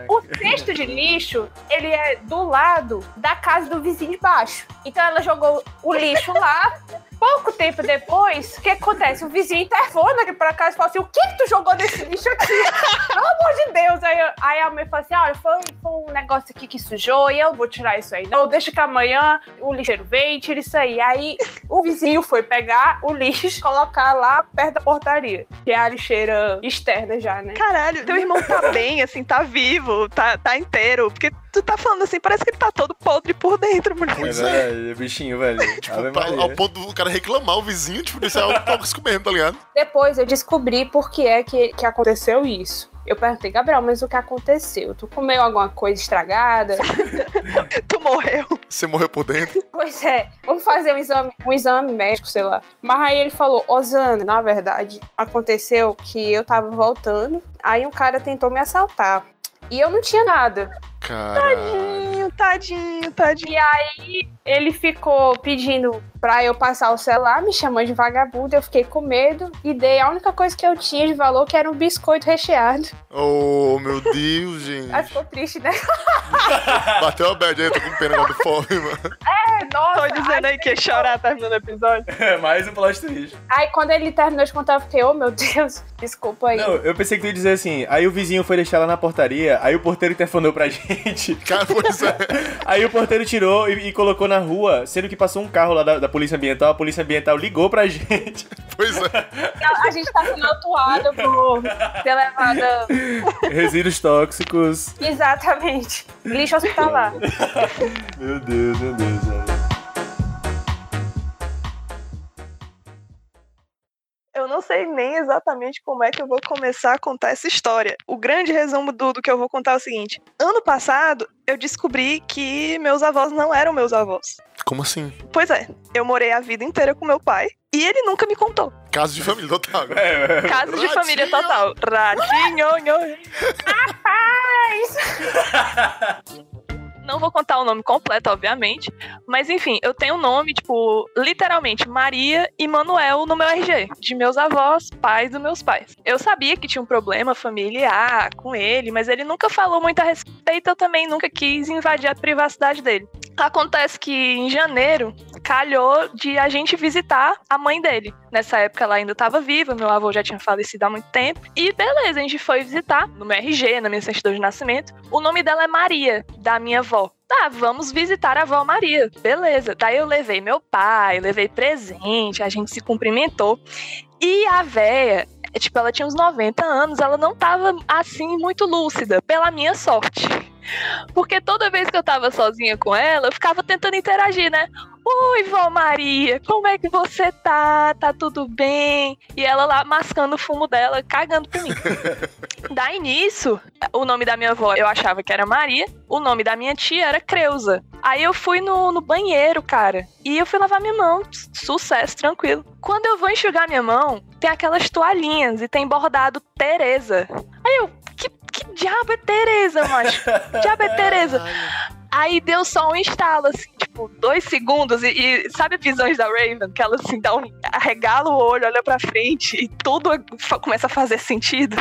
o cesto de lixo, ele é do lado da casa do vizinho de baixo. Então ela jogou o lixo lá. Pouco tempo depois, o que acontece? O vizinho interfona aqui pra casa e fala assim: O que, que tu jogou desse lixo aqui? Pelo amor de Deus! Aí, eu- aí a mãe fala assim: Olha, foi, foi um negócio aqui que sujou e eu vou tirar isso aí. Não, deixa que amanhã o lixeiro vem e tira isso aí. Aí o vizinho foi pegar o lixo e colocar lá perto da portaria, que é a lixeira externa já, né? Caralho, teu irmão tá bem, assim, tá vivo, tá, tá inteiro. Porque tu tá falando assim, parece que ele tá todo podre por dentro, mulher. É Pois é. verdade, bichinho, velho. Pra- Maria. ao ponto do cara reclamar o vizinho, tipo, isso é algo tóxico mesmo, tá ligado? Depois eu descobri por que é que, que aconteceu isso. Eu perguntei, Gabriel, mas o que aconteceu? Tu comeu alguma coisa estragada? Tu morreu. Você morreu por dentro. pois é, vamos fazer um exame, um exame médico, sei lá. Mas aí ele falou, Osana, na verdade, aconteceu que eu tava voltando, aí um cara tentou me assaltar. E eu não tinha nada. Caralho. Tadinho, tadinho, tadinho. E aí ele ficou pedindo pra eu passar o celular, me chamando de vagabundo, eu fiquei com medo e dei a única coisa que eu tinha de valor, que era um biscoito recheado. Oh, meu Deus, gente. Aí ficou triste, né? Bateu a bad aí, eu tô com pena do fome, mano. É, nossa. Tô dizendo aí que ia chorar terminando o episódio. É mais um plot twist. Aí quando ele terminou de contar, eu fiquei, oh meu Deus, desculpa aí. Não, eu pensei que tu ia dizer assim, aí o vizinho foi deixar ela na portaria, aí o porteiro interfonou pra gente. Cara, pois é. Aí o porteiro tirou e, e colocou na rua, sendo que passou um carro lá da, da Polícia Ambiental, a Polícia Ambiental ligou pra gente. Pois é. A gente tá sendo atuado por ter levado. Resíduos tóxicos. Exatamente. Lixo hospitalar. Meu Deus, meu Deus, velho. Eu não sei nem exatamente como é que eu vou começar a contar essa história. O grande resumo do, do que eu vou contar é o seguinte: ano passado, eu descobri que meus avós não eram meus avós. Como assim? Pois é, eu morei a vida inteira com meu pai e ele nunca me contou. Caso de família total. agora. É, é. Caso de família total. Ratinho. nho. Não vou contar o nome completo, obviamente. Mas enfim, eu tenho um nome, tipo, literalmente, Maria e Manuel no meu RG. De meus avós, pais dos meus pais. Eu sabia que tinha um problema familiar com ele, mas ele nunca falou muito a respeito. Eu também nunca quis invadir a privacidade dele. Acontece que em janeiro calhou de a gente visitar a mãe dele. Nessa época ela ainda estava viva, meu avô já tinha falecido há muito tempo. E beleza, a gente foi visitar no meu RG, na minha certidão de nascimento. O nome dela é Maria, da minha avó. Tá, vamos visitar a avó Maria. Beleza. Daí eu levei meu pai, levei presente, a gente se cumprimentou. E a véia, tipo, ela tinha uns 90 anos, ela não tava assim muito lúcida, pela minha sorte. Porque toda vez que eu tava sozinha com ela, eu ficava tentando interagir, né? Oi, vó Maria, como é que você tá? Tá tudo bem? E ela lá mascando o fumo dela, cagando pra mim. Daí nisso, o nome da minha avó eu achava que era Maria, o nome da minha tia era Creuza. Aí eu fui no, no banheiro, cara, e eu fui lavar minha mão, sucesso, tranquilo. Quando eu vou enxugar minha mão, tem aquelas toalhinhas e tem bordado Tereza. Aí eu, que diabo é Tereza, macho? Que diabo é Tereza? Aí deu só um estalo, assim, tipo, dois segundos, e, e sabe visões da Raven? Que ela assim dá um. arregala o olho, olha pra frente e tudo começa a fazer sentido.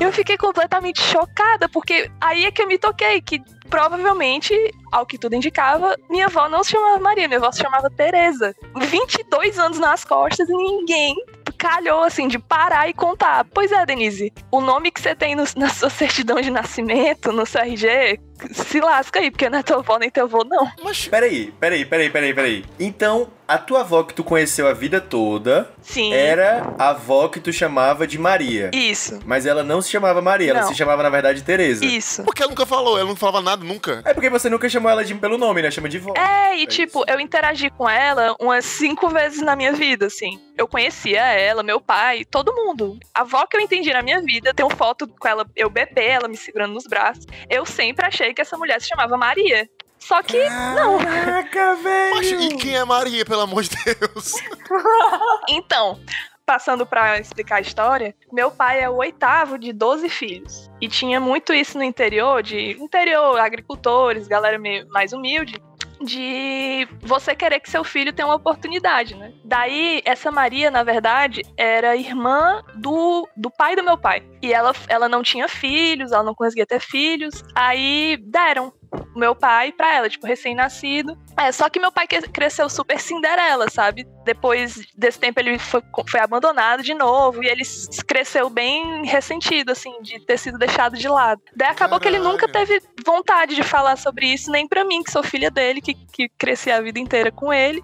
Eu fiquei completamente chocada, porque aí é que eu me toquei, que provavelmente, ao que tudo indicava, minha avó não se chamava Maria, minha avó se chamava Tereza. 22 anos nas costas e ninguém calhou, assim, de parar e contar. Pois é, Denise, o nome que você tem no- na sua certidão de nascimento, no seu RG, se lasca aí, porque não é tua avó nem teu avô, não. Mas Peraí, peraí, peraí, peraí, peraí. Então, a tua avó que tu conheceu a vida toda Sim. era a avó que tu chamava de Maria. Isso. Mas ela não se chamava Maria, ela Não. se chamava, na verdade, Tereza. Isso. por que ela nunca falou? Ela não falava nada nunca. É porque você nunca chamou ela de, pelo nome, né? Chama de vó. É, e tipo, eu interagi com ela umas cinco vezes na minha vida, assim. Eu conhecia ela, meu pai, todo mundo. A avó que eu entendi na minha vida, tenho foto com ela, eu bebê, ela me segurando nos braços. Eu sempre achei que essa mulher se chamava Maria. Só que, não. Caraca, velho! Mas e quem é Maria, pelo amor de Deus? Então, passando pra explicar a história, meu pai é o oitavo de 12 filhos. E tinha muito isso no interior, de interior, agricultores, galera meio mais humilde, de você querer que seu filho tenha uma oportunidade, né? Daí, essa Maria, na verdade, era irmã do, do pai do meu pai. E ela, ela não tinha filhos, ela não conseguia ter filhos. Aí deram o meu pai pra ela, tipo, recém-nascido. É, só que meu pai cresceu super Cinderela, sabe? Depois desse tempo ele foi, foi abandonado de novo e ele cresceu bem ressentido, assim, de ter sido deixado de lado. Daí acabou que ele Caralho. nunca teve vontade de falar sobre isso, nem pra mim, que sou filha dele, que, que cresci a vida inteira com ele.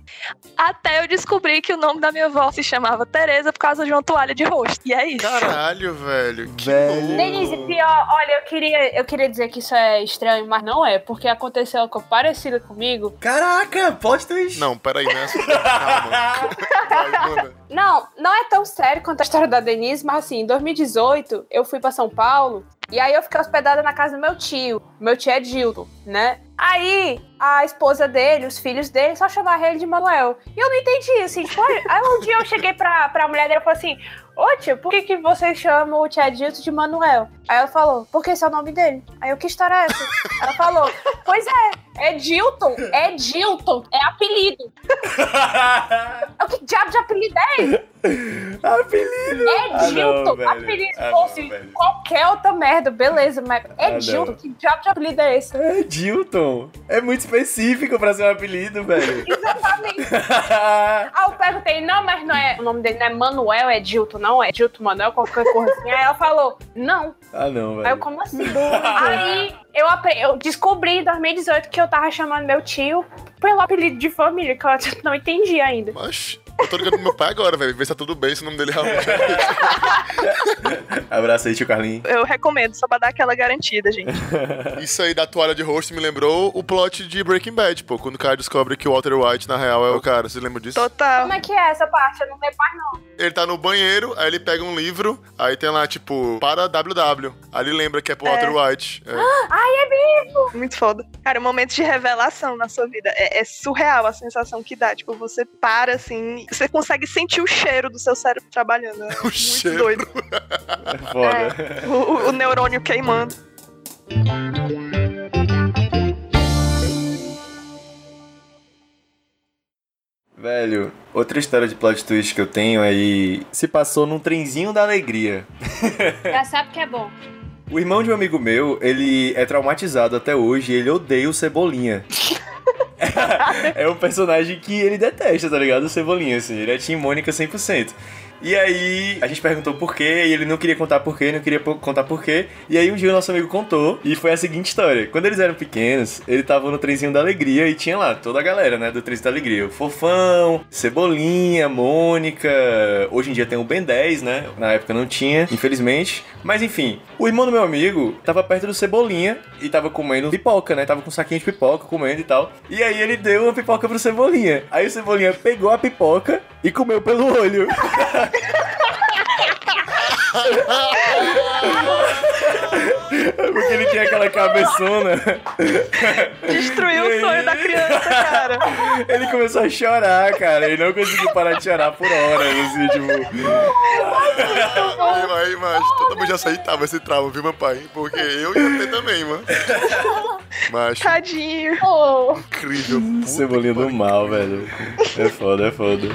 Até eu descobri que o nome da minha avó se chamava Tereza por causa de uma toalha de rosto. E é isso. Caralho, velho. Que Velho. Denise, pior, olha, eu queria, eu queria dizer que isso é estranho, mas não é, porque aconteceu algo parecido comigo. Caraca, plot twist! Não, peraí, né? Calma. Vai, manda. Não, não é tão sério quanto a história da Denise, mas assim, em 2018 eu fui pra São Paulo e aí eu fiquei hospedada na casa do meu tio. Meu tio é Dilton, né? Aí a esposa dele, os filhos dele, só chamavam ele de Manuel. E eu não entendi, assim, tipo, aí um dia eu cheguei pra, pra mulher dele e falei assim: ô tio, por que, que vocês chamam o tia Edilton de Manuel? Aí ela falou, porque esse é o nome dele. Aí eu, que história é essa? ela falou, pois é, é Dilton, é Dilton, é apelido. Eu, que diabo de apelido é esse? Apelido! É Ah, não, Dilton, apelido. Ah, não, velho. qualquer outra merda, beleza, mas é Ah. Dilton, que diabo de apelido é esse? É Dilton. É muito específico pra ser um apelido, velho. Exatamente. Aí eu perguntei, não, mas não é. O nome dele não é Manuel, é Dilton, não é Dilton Manuel, qualquer coisa assim. Aí ela falou, não. ah, não, Aí eu, velho. como assim? Aí eu, eu descobri em 2018 que eu tava chamando meu tio pelo apelido de família, que eu não entendi ainda. Mas eu tô ligando pro meu pai agora, velho. Ver se tá tudo bem, se o nome dele realmente é. Abraço aí, tio Carlinhos. Eu recomendo, só pra dar aquela garantida, gente. Isso aí da toalha de rosto me lembrou o plot de Breaking Bad, pô. Quando o cara descobre que o Walter White, na real, é o cara. Você lembra disso? Total. Como é que é essa parte? Eu não lembro mais, não. Ele tá no banheiro, aí ele pega um livro, aí tem lá, tipo, para WW. Aí ele lembra que é pro É. Walter White. É. Ai, é mesmo! Muito foda. Cara, um momento de revelação na sua vida. É, é surreal a sensação que dá. Tipo, você para assim, você consegue sentir o cheiro do seu cérebro trabalhando. É muito cheiro. doido. É foda. O, o- o neurônio queimando. Velho, outra história de plot twist que eu tenho aí se passou num trenzinho da alegria. Já sabe que é bom. O irmão de um amigo meu, ele é traumatizado até hoje e ele odeia o Cebolinha. é um personagem que ele detesta, tá ligado? O Cebolinha, assim. Ele é Team Mônica 100%. E aí, a gente perguntou por quê, e ele não queria contar por quê, não queria contar por quê. E aí, um dia o nosso amigo contou, e foi a seguinte história. Quando eles eram pequenos, ele tava no trenzinho da alegria e tinha lá toda a galera, né, do trenzinho da alegria. O Fofão, Cebolinha, Mônica. Hoje em dia tem o Ben 10, né? Na época não tinha, infelizmente. Mas enfim, o irmão do meu amigo tava perto do Cebolinha e tava comendo pipoca, né? Tava com um saquinho de pipoca, comendo e tal. E aí ele deu uma pipoca pro Cebolinha. Aí o Cebolinha pegou a pipoca e comeu pelo olho. Porque ele tinha aquela cabeçona. Destruiu E o aí? sonho da criança, cara. Ele começou a chorar, cara. Ele não conseguiu parar de chorar por horas, assim, tipo. Aí, aí, mas todo mundo já aceitava esse trauma, viu, meu pai? Porque eu ia ter também, mano. Mas Tadinho. Incrível. puta Cebolinha do mal, velho. É foda, é foda.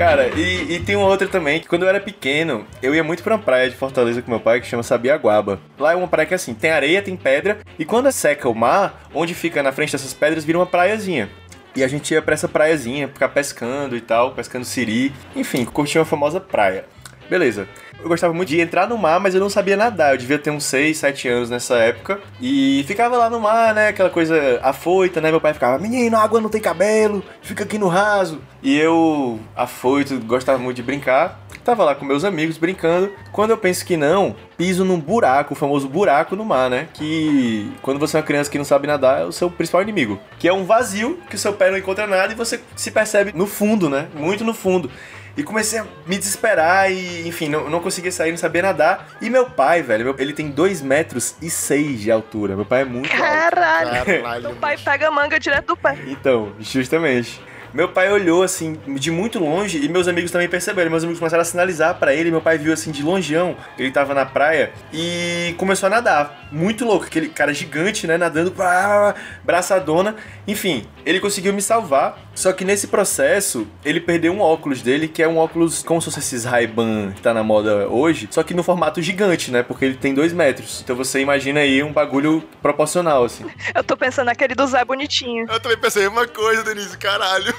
Cara, e, e tem uma outra também, que quando eu era pequeno, eu ia muito pra uma praia de Fortaleza com meu pai, que chama Sabiaguaba. Lá é uma praia que assim, tem areia, tem pedra, e quando seca o mar, onde fica na frente dessas pedras, vira uma praiazinha. E a gente ia pra essa praiazinha, ficar pescando e tal, pescando siri, enfim, curtir uma famosa praia. Beleza. Eu gostava muito de entrar no mar, mas eu não sabia nadar. Eu devia ter uns 6, 7 anos nessa época. E ficava lá no mar, né? Aquela coisa afoita, né? Meu pai ficava, menino, a água não tem cabelo, fica aqui no raso. E eu, afoito, gostava muito de brincar. Tava lá com meus amigos brincando. Quando eu penso que não, piso num buraco, o famoso buraco no mar, né? Que quando você é uma criança que não sabe nadar, é o seu principal inimigo. Que é um vazio, que o seu pé não encontra nada e você se percebe no fundo, né? Muito no fundo. E comecei a me desesperar e, enfim, não, não conseguia sair, não sabia nadar. E meu pai, velho, meu- ele tem 2 metros e 6 de altura. Meu pai é muito alto. Caralho. Caralho, O pai pega a manga direto do pé. Então, justamente. Meu pai olhou assim de muito longe e meus amigos também perceberam. Meus amigos começaram a sinalizar pra ele. Meu pai viu assim de longeão. Ele tava na praia e começou a nadar. Muito louco, aquele cara gigante, né? Nadando, pá, braçadona. Enfim, ele conseguiu me salvar. Só que nesse processo, ele perdeu um óculos dele, que é um óculos como se fosse esses Ray-Ban que tá na moda hoje, só que no formato gigante, né? Porque ele tem dois metros. Então você imagina aí um bagulho proporcional, assim. Eu tô pensando naquele do Zé Bonitinho. Eu também pensei uma coisa, Denise, caralho.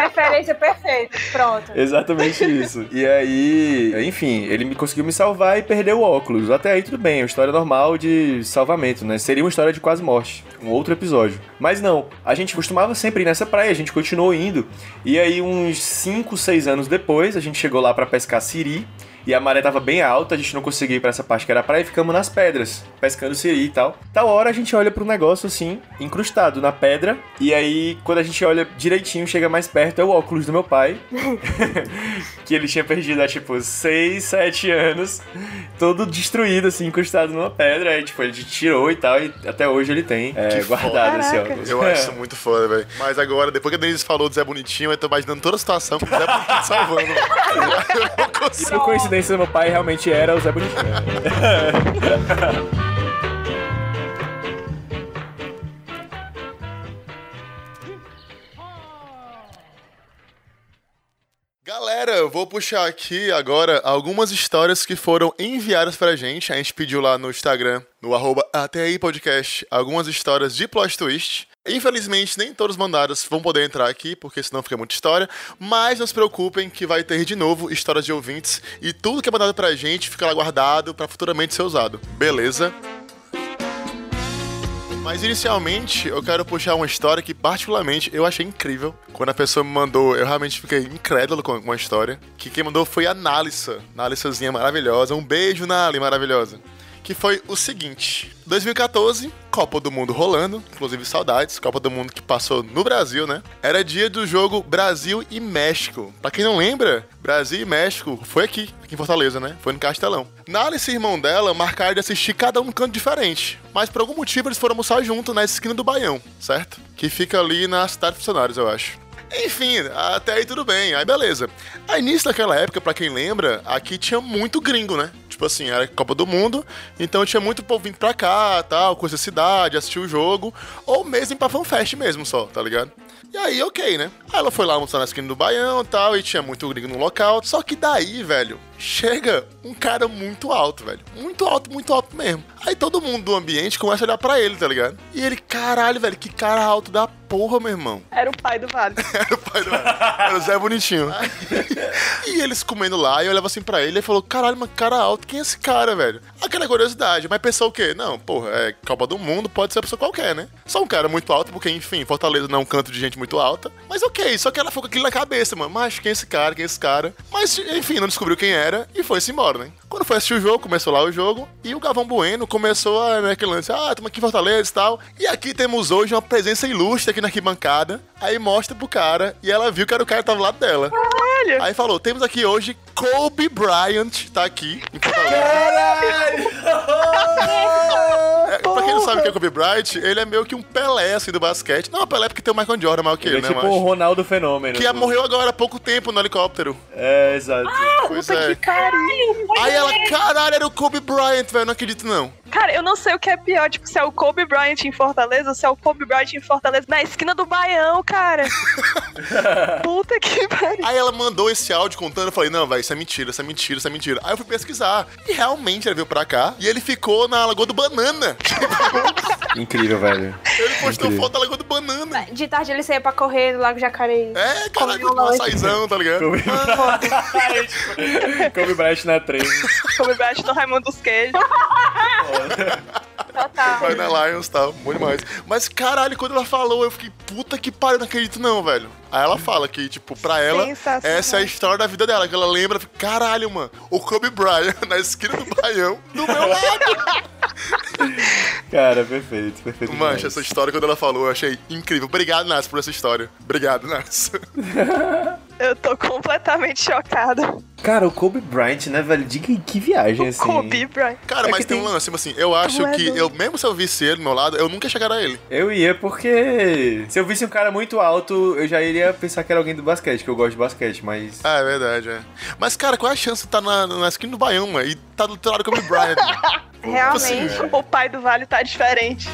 referência perfeita. Pronto. Exatamente isso. E aí, enfim, ele me conseguiu me salvar e perdeu o óculos. Até aí tudo bem, é uma história normal de salvamento, né? Seria uma história de quase morte, um outro episódio. Mas não, a gente costumava sempre ir nessa praia, a gente continuou indo. E aí uns 5, 6 anos depois, a gente chegou lá pra pescar siri. E a maré tava bem alta, a gente não conseguia ir pra essa parte que era praia e ficamos nas pedras, pescando siri e tal. Tal hora a gente olha pro negócio assim, incrustado na pedra, e aí quando a gente olha direitinho, chega mais perto, é o óculos do meu pai, que ele tinha perdido há tipo 6, 7 anos, todo destruído assim, incrustado numa pedra, aí tipo, ele tirou e tal, e até hoje ele tem é, Que guardado esse óculos. Eu acho isso muito foda, velho. Mas agora, depois que a Denise falou do Zé Bonitinho, eu tô imaginando toda a situação com o Zé Bonitinho salvando. velho. Eu não E consigo. por coincidência, meu pai realmente era o Zé Bonitinho. Galera, eu vou puxar aqui agora algumas histórias que foram enviadas pra gente. A gente pediu lá no Instagram, no arroba até aí podcast, algumas histórias de plot twist. Infelizmente, nem todos mandados vão poder entrar aqui, porque senão fica muita história. Mas não se preocupem que vai ter de novo histórias de ouvintes e tudo que é mandado pra gente fica lá guardado pra futuramente ser usado. Beleza? Mas inicialmente eu quero puxar uma história que particularmente eu achei incrível. Quando a pessoa me mandou, eu realmente fiquei incrédulo com com a história. Que quem mandou foi a Nalissa. Nalissazinha maravilhosa. Um beijo, Nali, maravilhosa. Que foi o seguinte: 2014, Copa do Mundo rolando, inclusive saudades, Copa do Mundo que passou no Brasil, né? Era dia do jogo Brasil e México. Pra quem não lembra, Brasil e México foi aqui, aqui em Fortaleza, né? Foi no Castelão. Nalice e irmão dela marcaram de assistir cada um canto diferente. Mas por algum motivo eles foram almoçar junto na esquina do Baião, certo? Que fica ali na cidade de funcionários, eu acho. Enfim, até aí tudo bem, aí beleza. Aí nisso daquela época, pra quem lembra, aqui tinha muito gringo, né? Tipo assim, era Copa do Mundo, então tinha muito povo vindo pra cá, tal, conhecer a cidade, assistir o jogo, ou mesmo pra fanfest mesmo só, tá ligado? E aí, ok, né? Aí ela foi lá almoçar na esquina do Baião e tal, e tinha muito gringo no local. Só que daí, velho, chega um cara muito alto, velho. Muito alto, muito alto mesmo. Aí todo mundo do ambiente começa a olhar pra ele, tá ligado? E ele, caralho, velho, que cara alto da porra, meu irmão. Era o pai do Vale. Era o pai do Era o Zé Bonitinho. e eles comendo lá, e eu olhava assim pra ele e falou: caralho, mas cara alto, quem é esse cara, velho? Aquela curiosidade, mas pensou o quê? Não, porra, é Copa do Mundo, pode ser uma pessoa qualquer, né? Só um cara muito alto, porque, enfim, Fortaleza não é um canto de gente muito alta. Mas ok, só que ela ficou com aquilo na cabeça, mano. Mas quem é esse cara, quem é esse cara? Mas, enfim, não descobriu quem era e foi-se embora, né? Quando foi assistir o jogo, começou lá o jogo, e o Gavão Bueno começou a, né, aquele lance, ah, estamos aqui em Fortaleza e tal. E aqui temos hoje uma presença ilustre aqui na arquibancada. Aí mostra pro cara, e ela viu que era o cara que tava do lado dela. Caralho! Aí falou: temos aqui hoje Kobe Bryant, tá aqui em Fortaleza. Pra quem não sabe o que é Kobe Bryant, ele é meio que um Pelé assim do basquete. Não, Pelé porque tem o Michael Jordan maior que ele, Ele é né? tipo o. Ronaldo Fenômeno. Que morreu agora há pouco tempo no helicóptero. É, exato. Pois Puta é. que pariu! Aí ela, caralho, era o Kobe Bryant, velho, não acredito não. Cara, eu não sei o que é pior, tipo, se é o Kobe Bryant em Fortaleza ou se é o Kobe Bryant em Fortaleza na esquina do Baião, cara. Puta que pariu. Aí ela mandou esse áudio contando, eu falei, não, velho, isso é mentira, isso é mentira, isso é mentira. Aí eu fui pesquisar. E realmente ele veio pra cá e ele ficou na Lagoa do Banana. Incrível, velho. Ele postou Incrível. foto da Lagoa do Banana. De tarde ele saía pra correr no Lago Jacareí. É, caralho, um açaizão, tá ligado? Kobe Kobe Bryant na trem. Kobe Bryant no Raimundo dos Queijos. Total. Vai na Lions e tal, bom demais. Mas caralho, quando ela falou, eu fiquei, puta que pariu, não acredito não, velho. Aí ela fala que, tipo, pra ela, essa é a história da vida dela, que ela lembra, fica, caralho, mano, o Kobe Bryant na esquina do Baião, do meu lado. Cara, perfeito, perfeito. demais. Mancha, essa história, quando ela falou, eu achei incrível. Obrigado, Nas, por essa história. Obrigado, Nas. Eu tô completamente chocada. Cara, o Kobe Bryant, né, velho? Diga que viagem, assim. Kobe Bryant. Cara, É mas tem um lance, tipo assim, eu acho é que, eu, mesmo se eu visse ele do meu lado, eu nunca ia chegar a ele. Eu ia porque se eu visse um cara muito alto, eu já iria pensar que era alguém do basquete, que eu gosto de basquete, mas... Ah, é verdade, é. Mas, cara, qual é a chance de estar na, na esquina do Baião, mano, e tá do teu lado do Kobe Bryant? mano? Realmente. O pai do Vale tá diferente.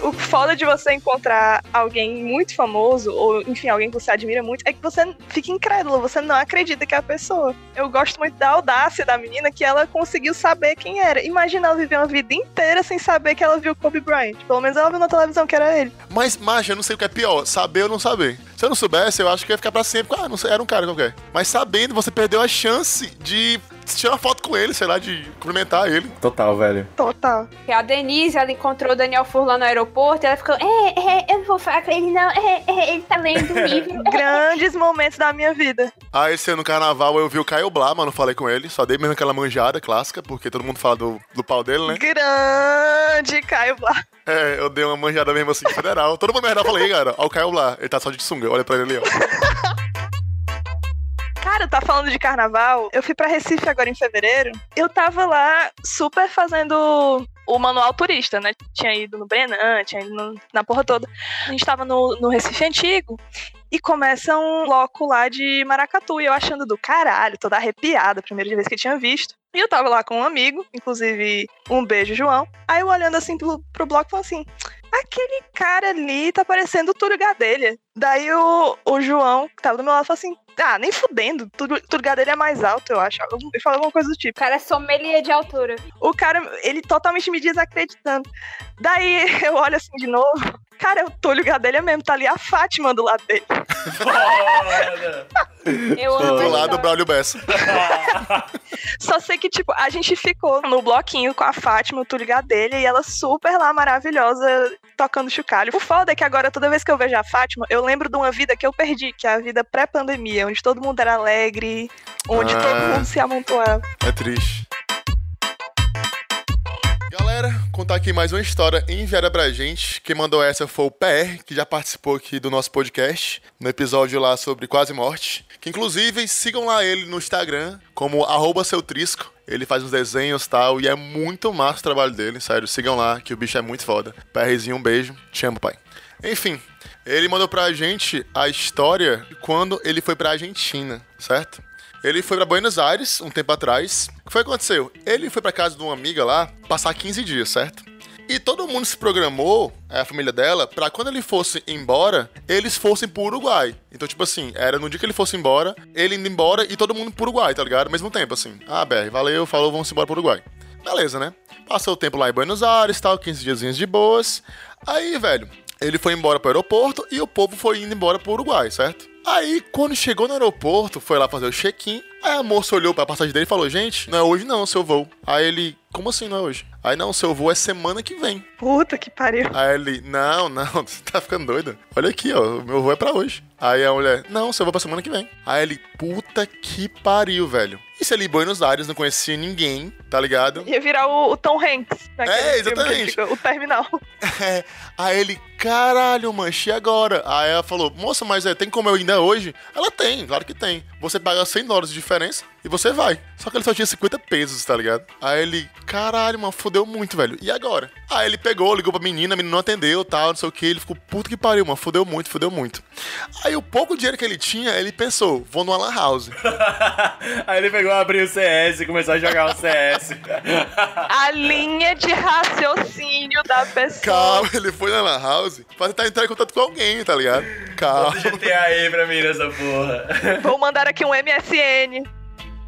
O foda de você encontrar alguém muito famoso, ou enfim, alguém que você admira muito, é que você fica incrédulo, você não acredita que é a pessoa. Eu gosto muito da audácia da menina que ela conseguiu saber quem era. Imagina ela viver uma vida inteira sem saber que ela viu Kobe Bryant. Pelo menos ela viu na televisão que era ele. Mas, macho, eu não sei o que é pior, saber ou não saber. Se eu não soubesse, eu acho que ia ficar pra sempre. Ah, não sei, era um cara qualquer. Mas sabendo, você perdeu a chance de tirar uma foto com ele, sei lá, de cumprimentar ele. Total, velho. Total. E a Denise, ela encontrou o Daniel Furlan no aeroporto e ela ficou, é, é, eu não vou falar com ele não, é, é, ele tá lendo um livro. Grandes momentos da minha vida. Aí, esse ano no carnaval, eu vi o Caio Blá, mas não falei com ele. Só dei mesmo aquela manjada clássica, porque todo mundo fala do, do pau dele, né? Grande Caio Blá. É, eu dei uma manjada mesmo assim, federal. Todo mundo me falei, "Ei, cara, ó o Caio Blá, ele tá só de sunga, olha pra ele ali, ó. Cara, tá falando de carnaval. Eu fui pra Recife agora em fevereiro. Eu tava lá super fazendo o manual turista, né? Tinha ido no Brenan, tinha ido no- na porra toda. A gente tava no, no Recife Antigo e começa um bloco lá de maracatu. E eu achando do caralho, toda arrepiada, primeira vez que eu tinha visto. E eu tava lá com um amigo, inclusive um beijo, João. Aí eu olhando assim pro, pro bloco, falei assim: aquele cara ali tá parecendo o Túlio Gadelha. Daí o, o João, que tava do meu lado, falou assim: ah, nem fudendo, Túlio Túlio Gadelha é mais alto, eu acho. Ele falou alguma coisa do tipo. O cara é sommelier de altura. O cara, ele totalmente me desacreditando. Daí eu olho assim de novo. Cara, é o Túlio Gadelha mesmo, tá ali a Fátima do lado dele. Eu amo Do essa lado do história. Braulio Bessa. Só sei que, tipo, a gente ficou no bloquinho com a Fátima, o Túlio Gadelha, e ela super lá, maravilhosa, tocando chocalho. O foda é que agora, toda vez que eu vejo a Fátima, eu lembro de uma vida que eu perdi, que é a vida pré-pandemia, onde todo mundo era alegre, onde Ah. todo mundo se amontoava. É triste. Contar aqui mais uma história enviada pra gente. Quem mandou essa foi o PR, que já participou aqui do nosso podcast, no episódio lá sobre quase morte. Que inclusive sigam lá ele no Instagram, como arroba seu trisco. Ele faz uns desenhos e tal, e é muito massa o trabalho dele, sério. Sigam lá, que o bicho é muito foda. PRzinho, um beijo. Te amo, pai. Enfim, ele mandou pra gente a história de quando ele foi pra Argentina, certo? Ele foi pra Buenos Aires um tempo atrás. O que foi que aconteceu? Ele foi pra casa de uma amiga lá passar 15 dias, certo? E todo mundo se programou, a família dela, pra quando ele fosse embora, eles fossem pro Uruguai. Então, tipo assim, era no dia que ele fosse embora, ele indo embora e todo mundo pro Uruguai, tá ligado? Ao mesmo tempo, assim. Ah, BR, valeu, falou, vamos embora pro Uruguai. Beleza, né? Passou o tempo lá em Buenos Aires, tal, 15 diazinhos de boas. Aí, velho, ele foi embora pro aeroporto e o povo foi indo embora pro Uruguai, certo? Aí, quando chegou no aeroporto, foi lá fazer o check-in. Aí a moça olhou pra passagem dele e falou: Gente, não é hoje não, seu voo. Aí ele, como assim não é hoje? Aí não, seu voo é semana que vem. Puta que pariu. Aí ele, não, não, você tá ficando doida. Olha aqui, ó, meu voo é pra hoje. Aí a mulher, não, seu voo é pra semana que vem. Aí ele, puta que pariu, velho. Isso ali em Buenos Aires, não conhecia ninguém, tá ligado? Ia virar o, o Tom Hanks. É, exatamente. fica o terminal. É, aí ele, caralho, manche, e agora? Aí ela falou, moça, mas é, tem como eu ainda hoje? Ela tem, claro que tem. Você paga 100 dólares de diferença canciones e você vai. Só que ele só tinha 50 pesos, tá ligado? Aí ele, caralho, mano, fodeu muito, velho. E agora? Aí ele pegou, ligou pra menina, a menina não atendeu, tal, não sei o que. Ele ficou, puto que pariu, mano, fodeu muito, fodeu muito. Aí o pouco dinheiro que ele tinha, ele pensou, vou numa lan house. Aí ele pegou, abriu o CS e começou a jogar o CS. A linha de raciocínio da pessoa. Calma, ele foi na lan house pra tentar entrar em contato com alguém, tá ligado? Calma. Bota GTA aí pra mim nessa porra. Vou mandar aqui um MSN.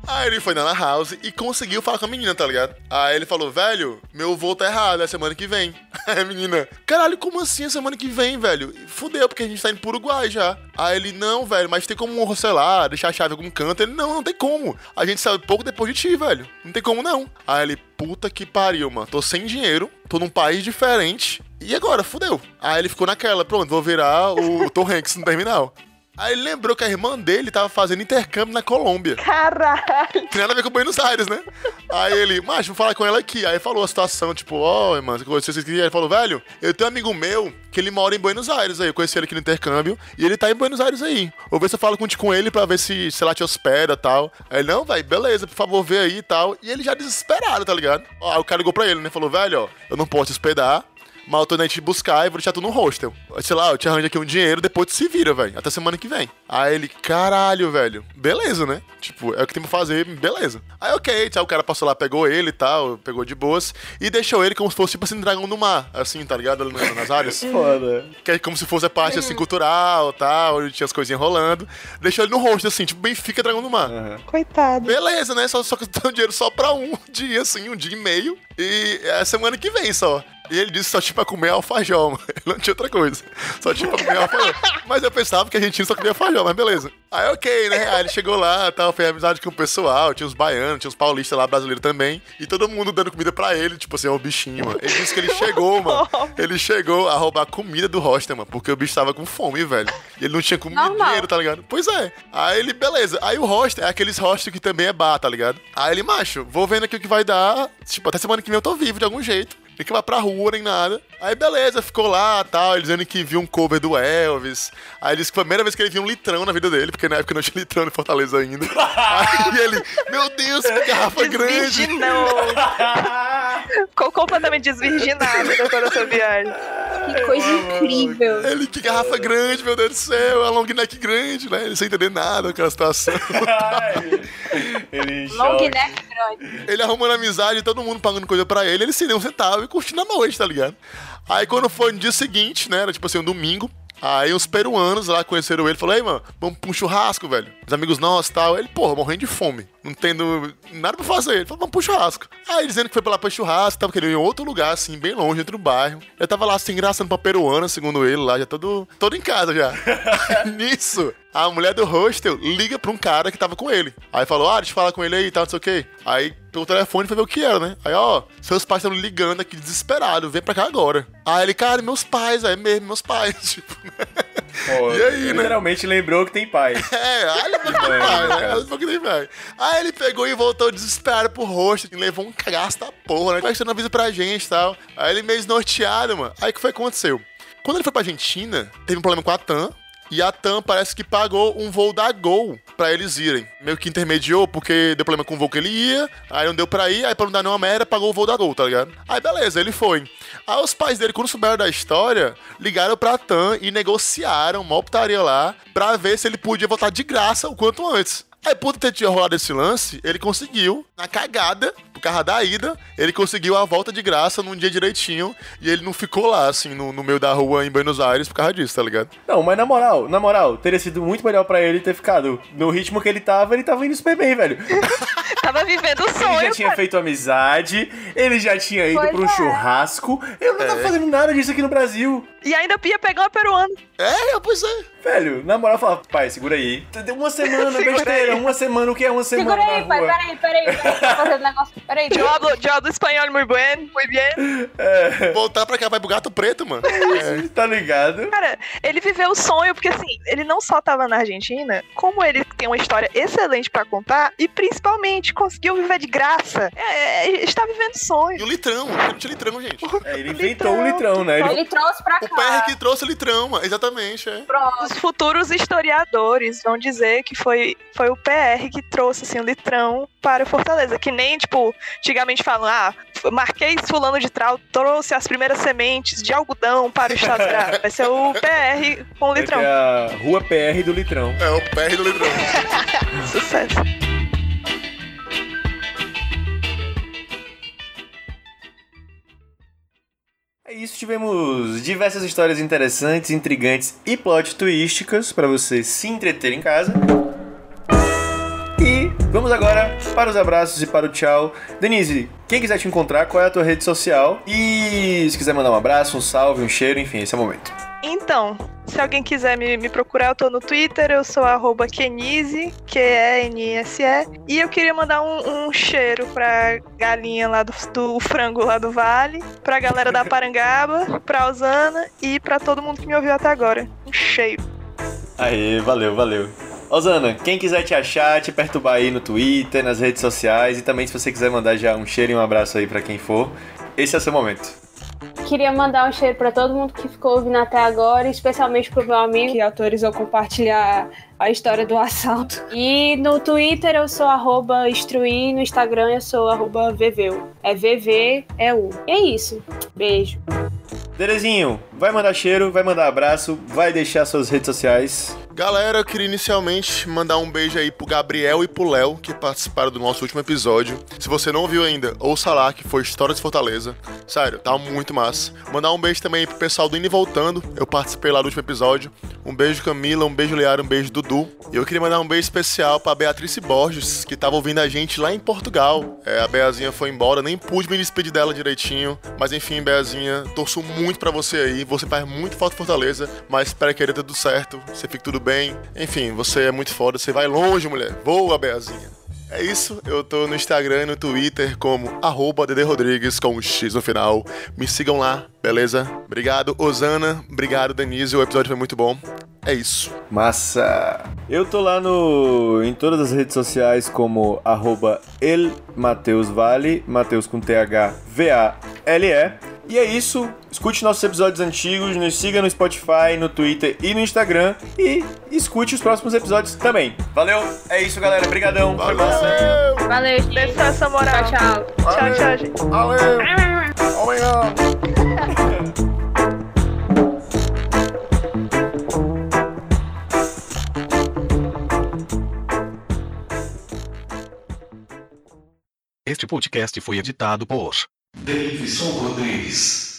Aí ele foi na house e conseguiu falar com a menina, tá ligado? Aí ele falou, velho, meu voo tá errado, é semana que vem. Aí a menina, caralho, como assim é semana que vem, velho? Fudeu, porque a gente tá indo pro Uruguai já. Aí ele, não, velho, mas tem como, sei lá, deixar a chave em algum canto? Ele, não, não tem como. A gente saiu pouco depois de ti, velho. Não tem como, não. Aí ele, puta que pariu, mano. Tô sem dinheiro, tô num país diferente. E agora, fudeu. Aí ele ficou naquela, pronto, vou virar o Tom Hanks no terminal. Aí ele lembrou que a irmã dele tava fazendo intercâmbio na Colômbia. Caralho. Tem nada a ver com Buenos Aires, né? Aí ele, mas vou falar com ela aqui. Aí falou a situação, tipo, ó, oh, mano, você vocês queriam? Ele falou, velho, eu tenho um amigo meu que ele mora em Buenos Aires aí. Eu conheci ele aqui no intercâmbio e ele tá em Buenos Aires aí. Vou ver se eu falo com, com ele pra ver se, sei lá, te hospeda e tal. Aí ele, não, velho, beleza, por favor, vê aí e tal. E ele já desesperado, tá ligado? Aí o cara ligou pra ele, né? Falou, velho, ó, eu não posso te hospedar. Mas eu tô indo aí te buscar e vou deixar tu no hostel. Sei lá, eu te arranjo aqui um dinheiro, depois tu se vira, velho. Até semana que vem. Aí ele, caralho, velho. Beleza, né? Tipo, é o que tem pra fazer, beleza. Aí, ok, aí o cara passou lá, pegou ele e tal, pegou de boas. E deixou ele como se fosse, tipo assim, dragão do mar. Assim, tá ligado? Ali na- nas áreas. Foda. Que é como se fosse a parte, assim, cultural tal, onde tinha as coisinhas rolando. Deixou ele no hostel, assim, tipo, Benfica, dragão do mar. Coitado. Beleza, né? Só, só que eu dinheiro só pra um dia, assim, um dia e meio. E é semana que vem só. E ele disse que só tinha pra comer alfajor, mano. Ele não tinha outra coisa. Só tinha pra comer alfajor. Mas eu pensava que a argentino só comia alfajor, mas beleza. Aí ok, né? Aí ele chegou lá, tal, fez amizade com o pessoal, tinha os baianos, tinha os paulistas lá, brasileiros também. E todo mundo dando comida pra ele, tipo assim, é o bichinho, mano. Ele disse que ele chegou, mano. Ele chegou a roubar comida do hostel, mano, porque o bicho tava com fome, velho. E ele não tinha comido Normal. dinheiro, tá ligado? Pois é. Aí ele, beleza. Aí o hostel é aqueles hostel que também é bar, tá ligado? Aí ele, macho, vou vendo aqui o que vai dar. Tipo, até semana que vem eu tô vivo de algum jeito. Nem que vá pra rua, nem nada. Aí beleza, ficou lá tal, ele dizendo que viu um cover do Elvis. Aí ele disse que foi a primeira vez que ele viu um litrão na vida dele, porque na época não tinha litrão em Fortaleza ainda. Aí ele, meu Deus, que garrafa grande. Desvirginou. Ficou completamente desvirginado depois dessa viagem. Que coisa incrível. Ele, que garrafa grande, meu Deus do céu, a long neck grande, né? Ele sem entender nada daquela situação. Ele Long neck grande. ele arrumando amizade, todo mundo pagando coisa pra ele, ele sem nenhum centavo e curtindo a noite, tá ligado? Aí quando foi no dia seguinte, né, era tipo assim, um domingo, aí uns peruanos lá conheceram ele, falou, ei, mano, vamos pra um churrasco, velho. Os amigos nossos e tal. Ele, porra, morrendo de fome, não tendo nada pra fazer. Ele falou, vamos pro churrasco. Aí dizendo que foi pra lá pro churrasco, tava querendo ir em outro lugar, assim, bem longe, dentro do bairro. Eu tava lá, assim, engraçando pra peruana, segundo ele, lá, já todo, todo em casa já. Nisso, a mulher do hostel liga pra um cara que tava com ele. Aí falou, ah, deixa eu falar com ele aí e tal, não sei o quê. Aí pelo telefone foi ver o que era, né? Aí, ó, seus pais estão ligando aqui desesperado, vem pra cá agora. Aí ele, cara, meus pais, é mesmo, meus pais, tipo, Pô, E aí, né? Literalmente lembrou que tem pai. É, olha pra que tem pai, né? Pra que tem pai. Aí ele pegou e voltou desesperado pro rosto, e levou um cagaço da porra, né? Que você não avisa pra gente e tal? Aí ele meio norteado, mano. Aí o que foi que aconteceu? Quando ele foi pra Argentina, teve um problema com a TAM, e a TAM parece que pagou um voo da Gol pra eles irem. Meio que intermediou, porque deu problema com o voo que ele ia, aí não deu pra ir, aí pra não dar nenhuma merda, pagou o voo da Gol, tá ligado? Aí beleza, ele foi. Aí os pais dele, quando souberam da história, ligaram pra TAM e negociaram uma putaria lá pra ver se ele podia voltar de graça o quanto antes. Aí, por ter tido rolado esse lance, ele conseguiu, na cagada, por causa da ida, ele conseguiu a volta de graça num dia direitinho e ele não ficou lá, assim, no, no meio da rua em Buenos Aires por causa disso, tá ligado? Não, mas na moral, na moral, teria sido muito melhor pra ele ter ficado no ritmo que ele tava, ele tava indo super bem, velho. Tava vivendo o Ele já sonho, tinha cara. feito amizade, ele já tinha ido Pois pra um é. churrasco. Eu não tava fazendo nada disso aqui no Brasil. E ainda ia pegar uma peruana. É, pois é. Velho, na moral, fala, pai, segura aí. Deu uma semana, Segura besteira, aí. uma semana, o que é uma semana Segura aí, na pai. Peraí, peraí, peraí. Tô fazendo negócio. Peraí, Eu hablo, eu hablo espanhol muito bem, muito bem. Voltar pra cá vai pro gato preto, mano. Tá ligado? Cara, ele viveu o sonho, porque assim, ele não só tava na Argentina, como ele tem uma história excelente pra contar, e principalmente conseguiu viver de graça. É, é, está vivendo sonho. E o litrão, tinha litrão, gente. É, ele inventou o litrão, né? Ele Ele trouxe pra O cá. PR que trouxe o litrão. Exatamente, é. Pronto. Os futuros historiadores vão dizer que foi, foi o PR que trouxe assim, o litrão para Fortaleza. Que nem, tipo, antigamente falam, ah, Marquês Fulano de Trau trouxe as primeiras sementes de algodão para o estado. Ah, Vai ser o PR com o É litrão. é a rua PR do litrão. É o PR do litrão. Sucesso. É isso, tivemos diversas histórias interessantes, intrigantes e plot twisticas para você se entreter em casa. E vamos agora para os abraços e para o tchau. Denise, quem quiser te encontrar, qual é a tua rede social? E se quiser mandar um abraço, um salve, um cheiro, enfim, esse é o momento. Então, se alguém quiser me, me procurar, eu tô no Twitter, eu sou arroba Kenise, Q-E-N-S-E. E eu queria mandar um, um cheiro pra galinha lá do, do frango lá do Vale, pra galera da Parangaba, pra Osana e pra todo mundo que me ouviu até agora. Um cheiro. Aê, valeu, valeu. Osana, quem quiser te achar, te perturbar aí no Twitter, nas redes sociais e também se você quiser mandar já um cheiro e um abraço aí pra quem for, esse é o seu momento. Queria mandar um cheiro pra todo mundo que ficou ouvindo até agora, especialmente pro meu amigo que autorizou compartilhar a história do assalto. E no Twitter eu sou arroba instruir, no Instagram eu sou arroba veveu. É VV-E-U. E é isso. Beijo. Terezinho, vai mandar cheiro, vai mandar abraço, vai deixar suas redes sociais. Galera, eu queria inicialmente mandar um beijo aí pro Gabriel e pro Léo, que participaram do nosso último episódio. Se você não viu ainda, ouça lá, que foi História de Fortaleza. Sério, tá muito massa. Mandar um beijo também pro pessoal do Indo e Voltando, eu participei lá do último episódio. Um beijo Camila, um beijo Liara, um beijo Dudu. E eu queria mandar um beijo especial pra Beatriz Borges, que tava ouvindo a gente lá em Portugal. É, a Beazinha foi embora, nem pude me despedir dela direitinho. Mas enfim, Beazinha, torço muito pra você aí. Você faz muito falta Fortaleza, mas espero que dê tudo certo, você fique tudo bem. Enfim, você é muito foda, você vai longe, mulher. Voa, Beazinha. É isso, eu tô no Instagram e no Twitter como arroba Rodrigues com um X no final. Me sigam lá, beleza? Obrigado, Osana. Obrigado, Denise. O episódio foi muito bom. É isso. Massa! Eu tô lá no em todas as redes sociais como arroba elmateusvale, Mateus com TH V-A-L-E. E é isso. Escute nossos episódios antigos, nos siga no Spotify, no Twitter e no Instagram. E escute os próximos episódios também. Valeu! É isso, galera. Obrigadão. Foi massa. Valeu! Valeu, gente. Deixa essa moral. Tchau, tchau. Tchau, tchau, gente. Valeu! Obrigado! Este podcast foi editado por Davidson Rodrigues.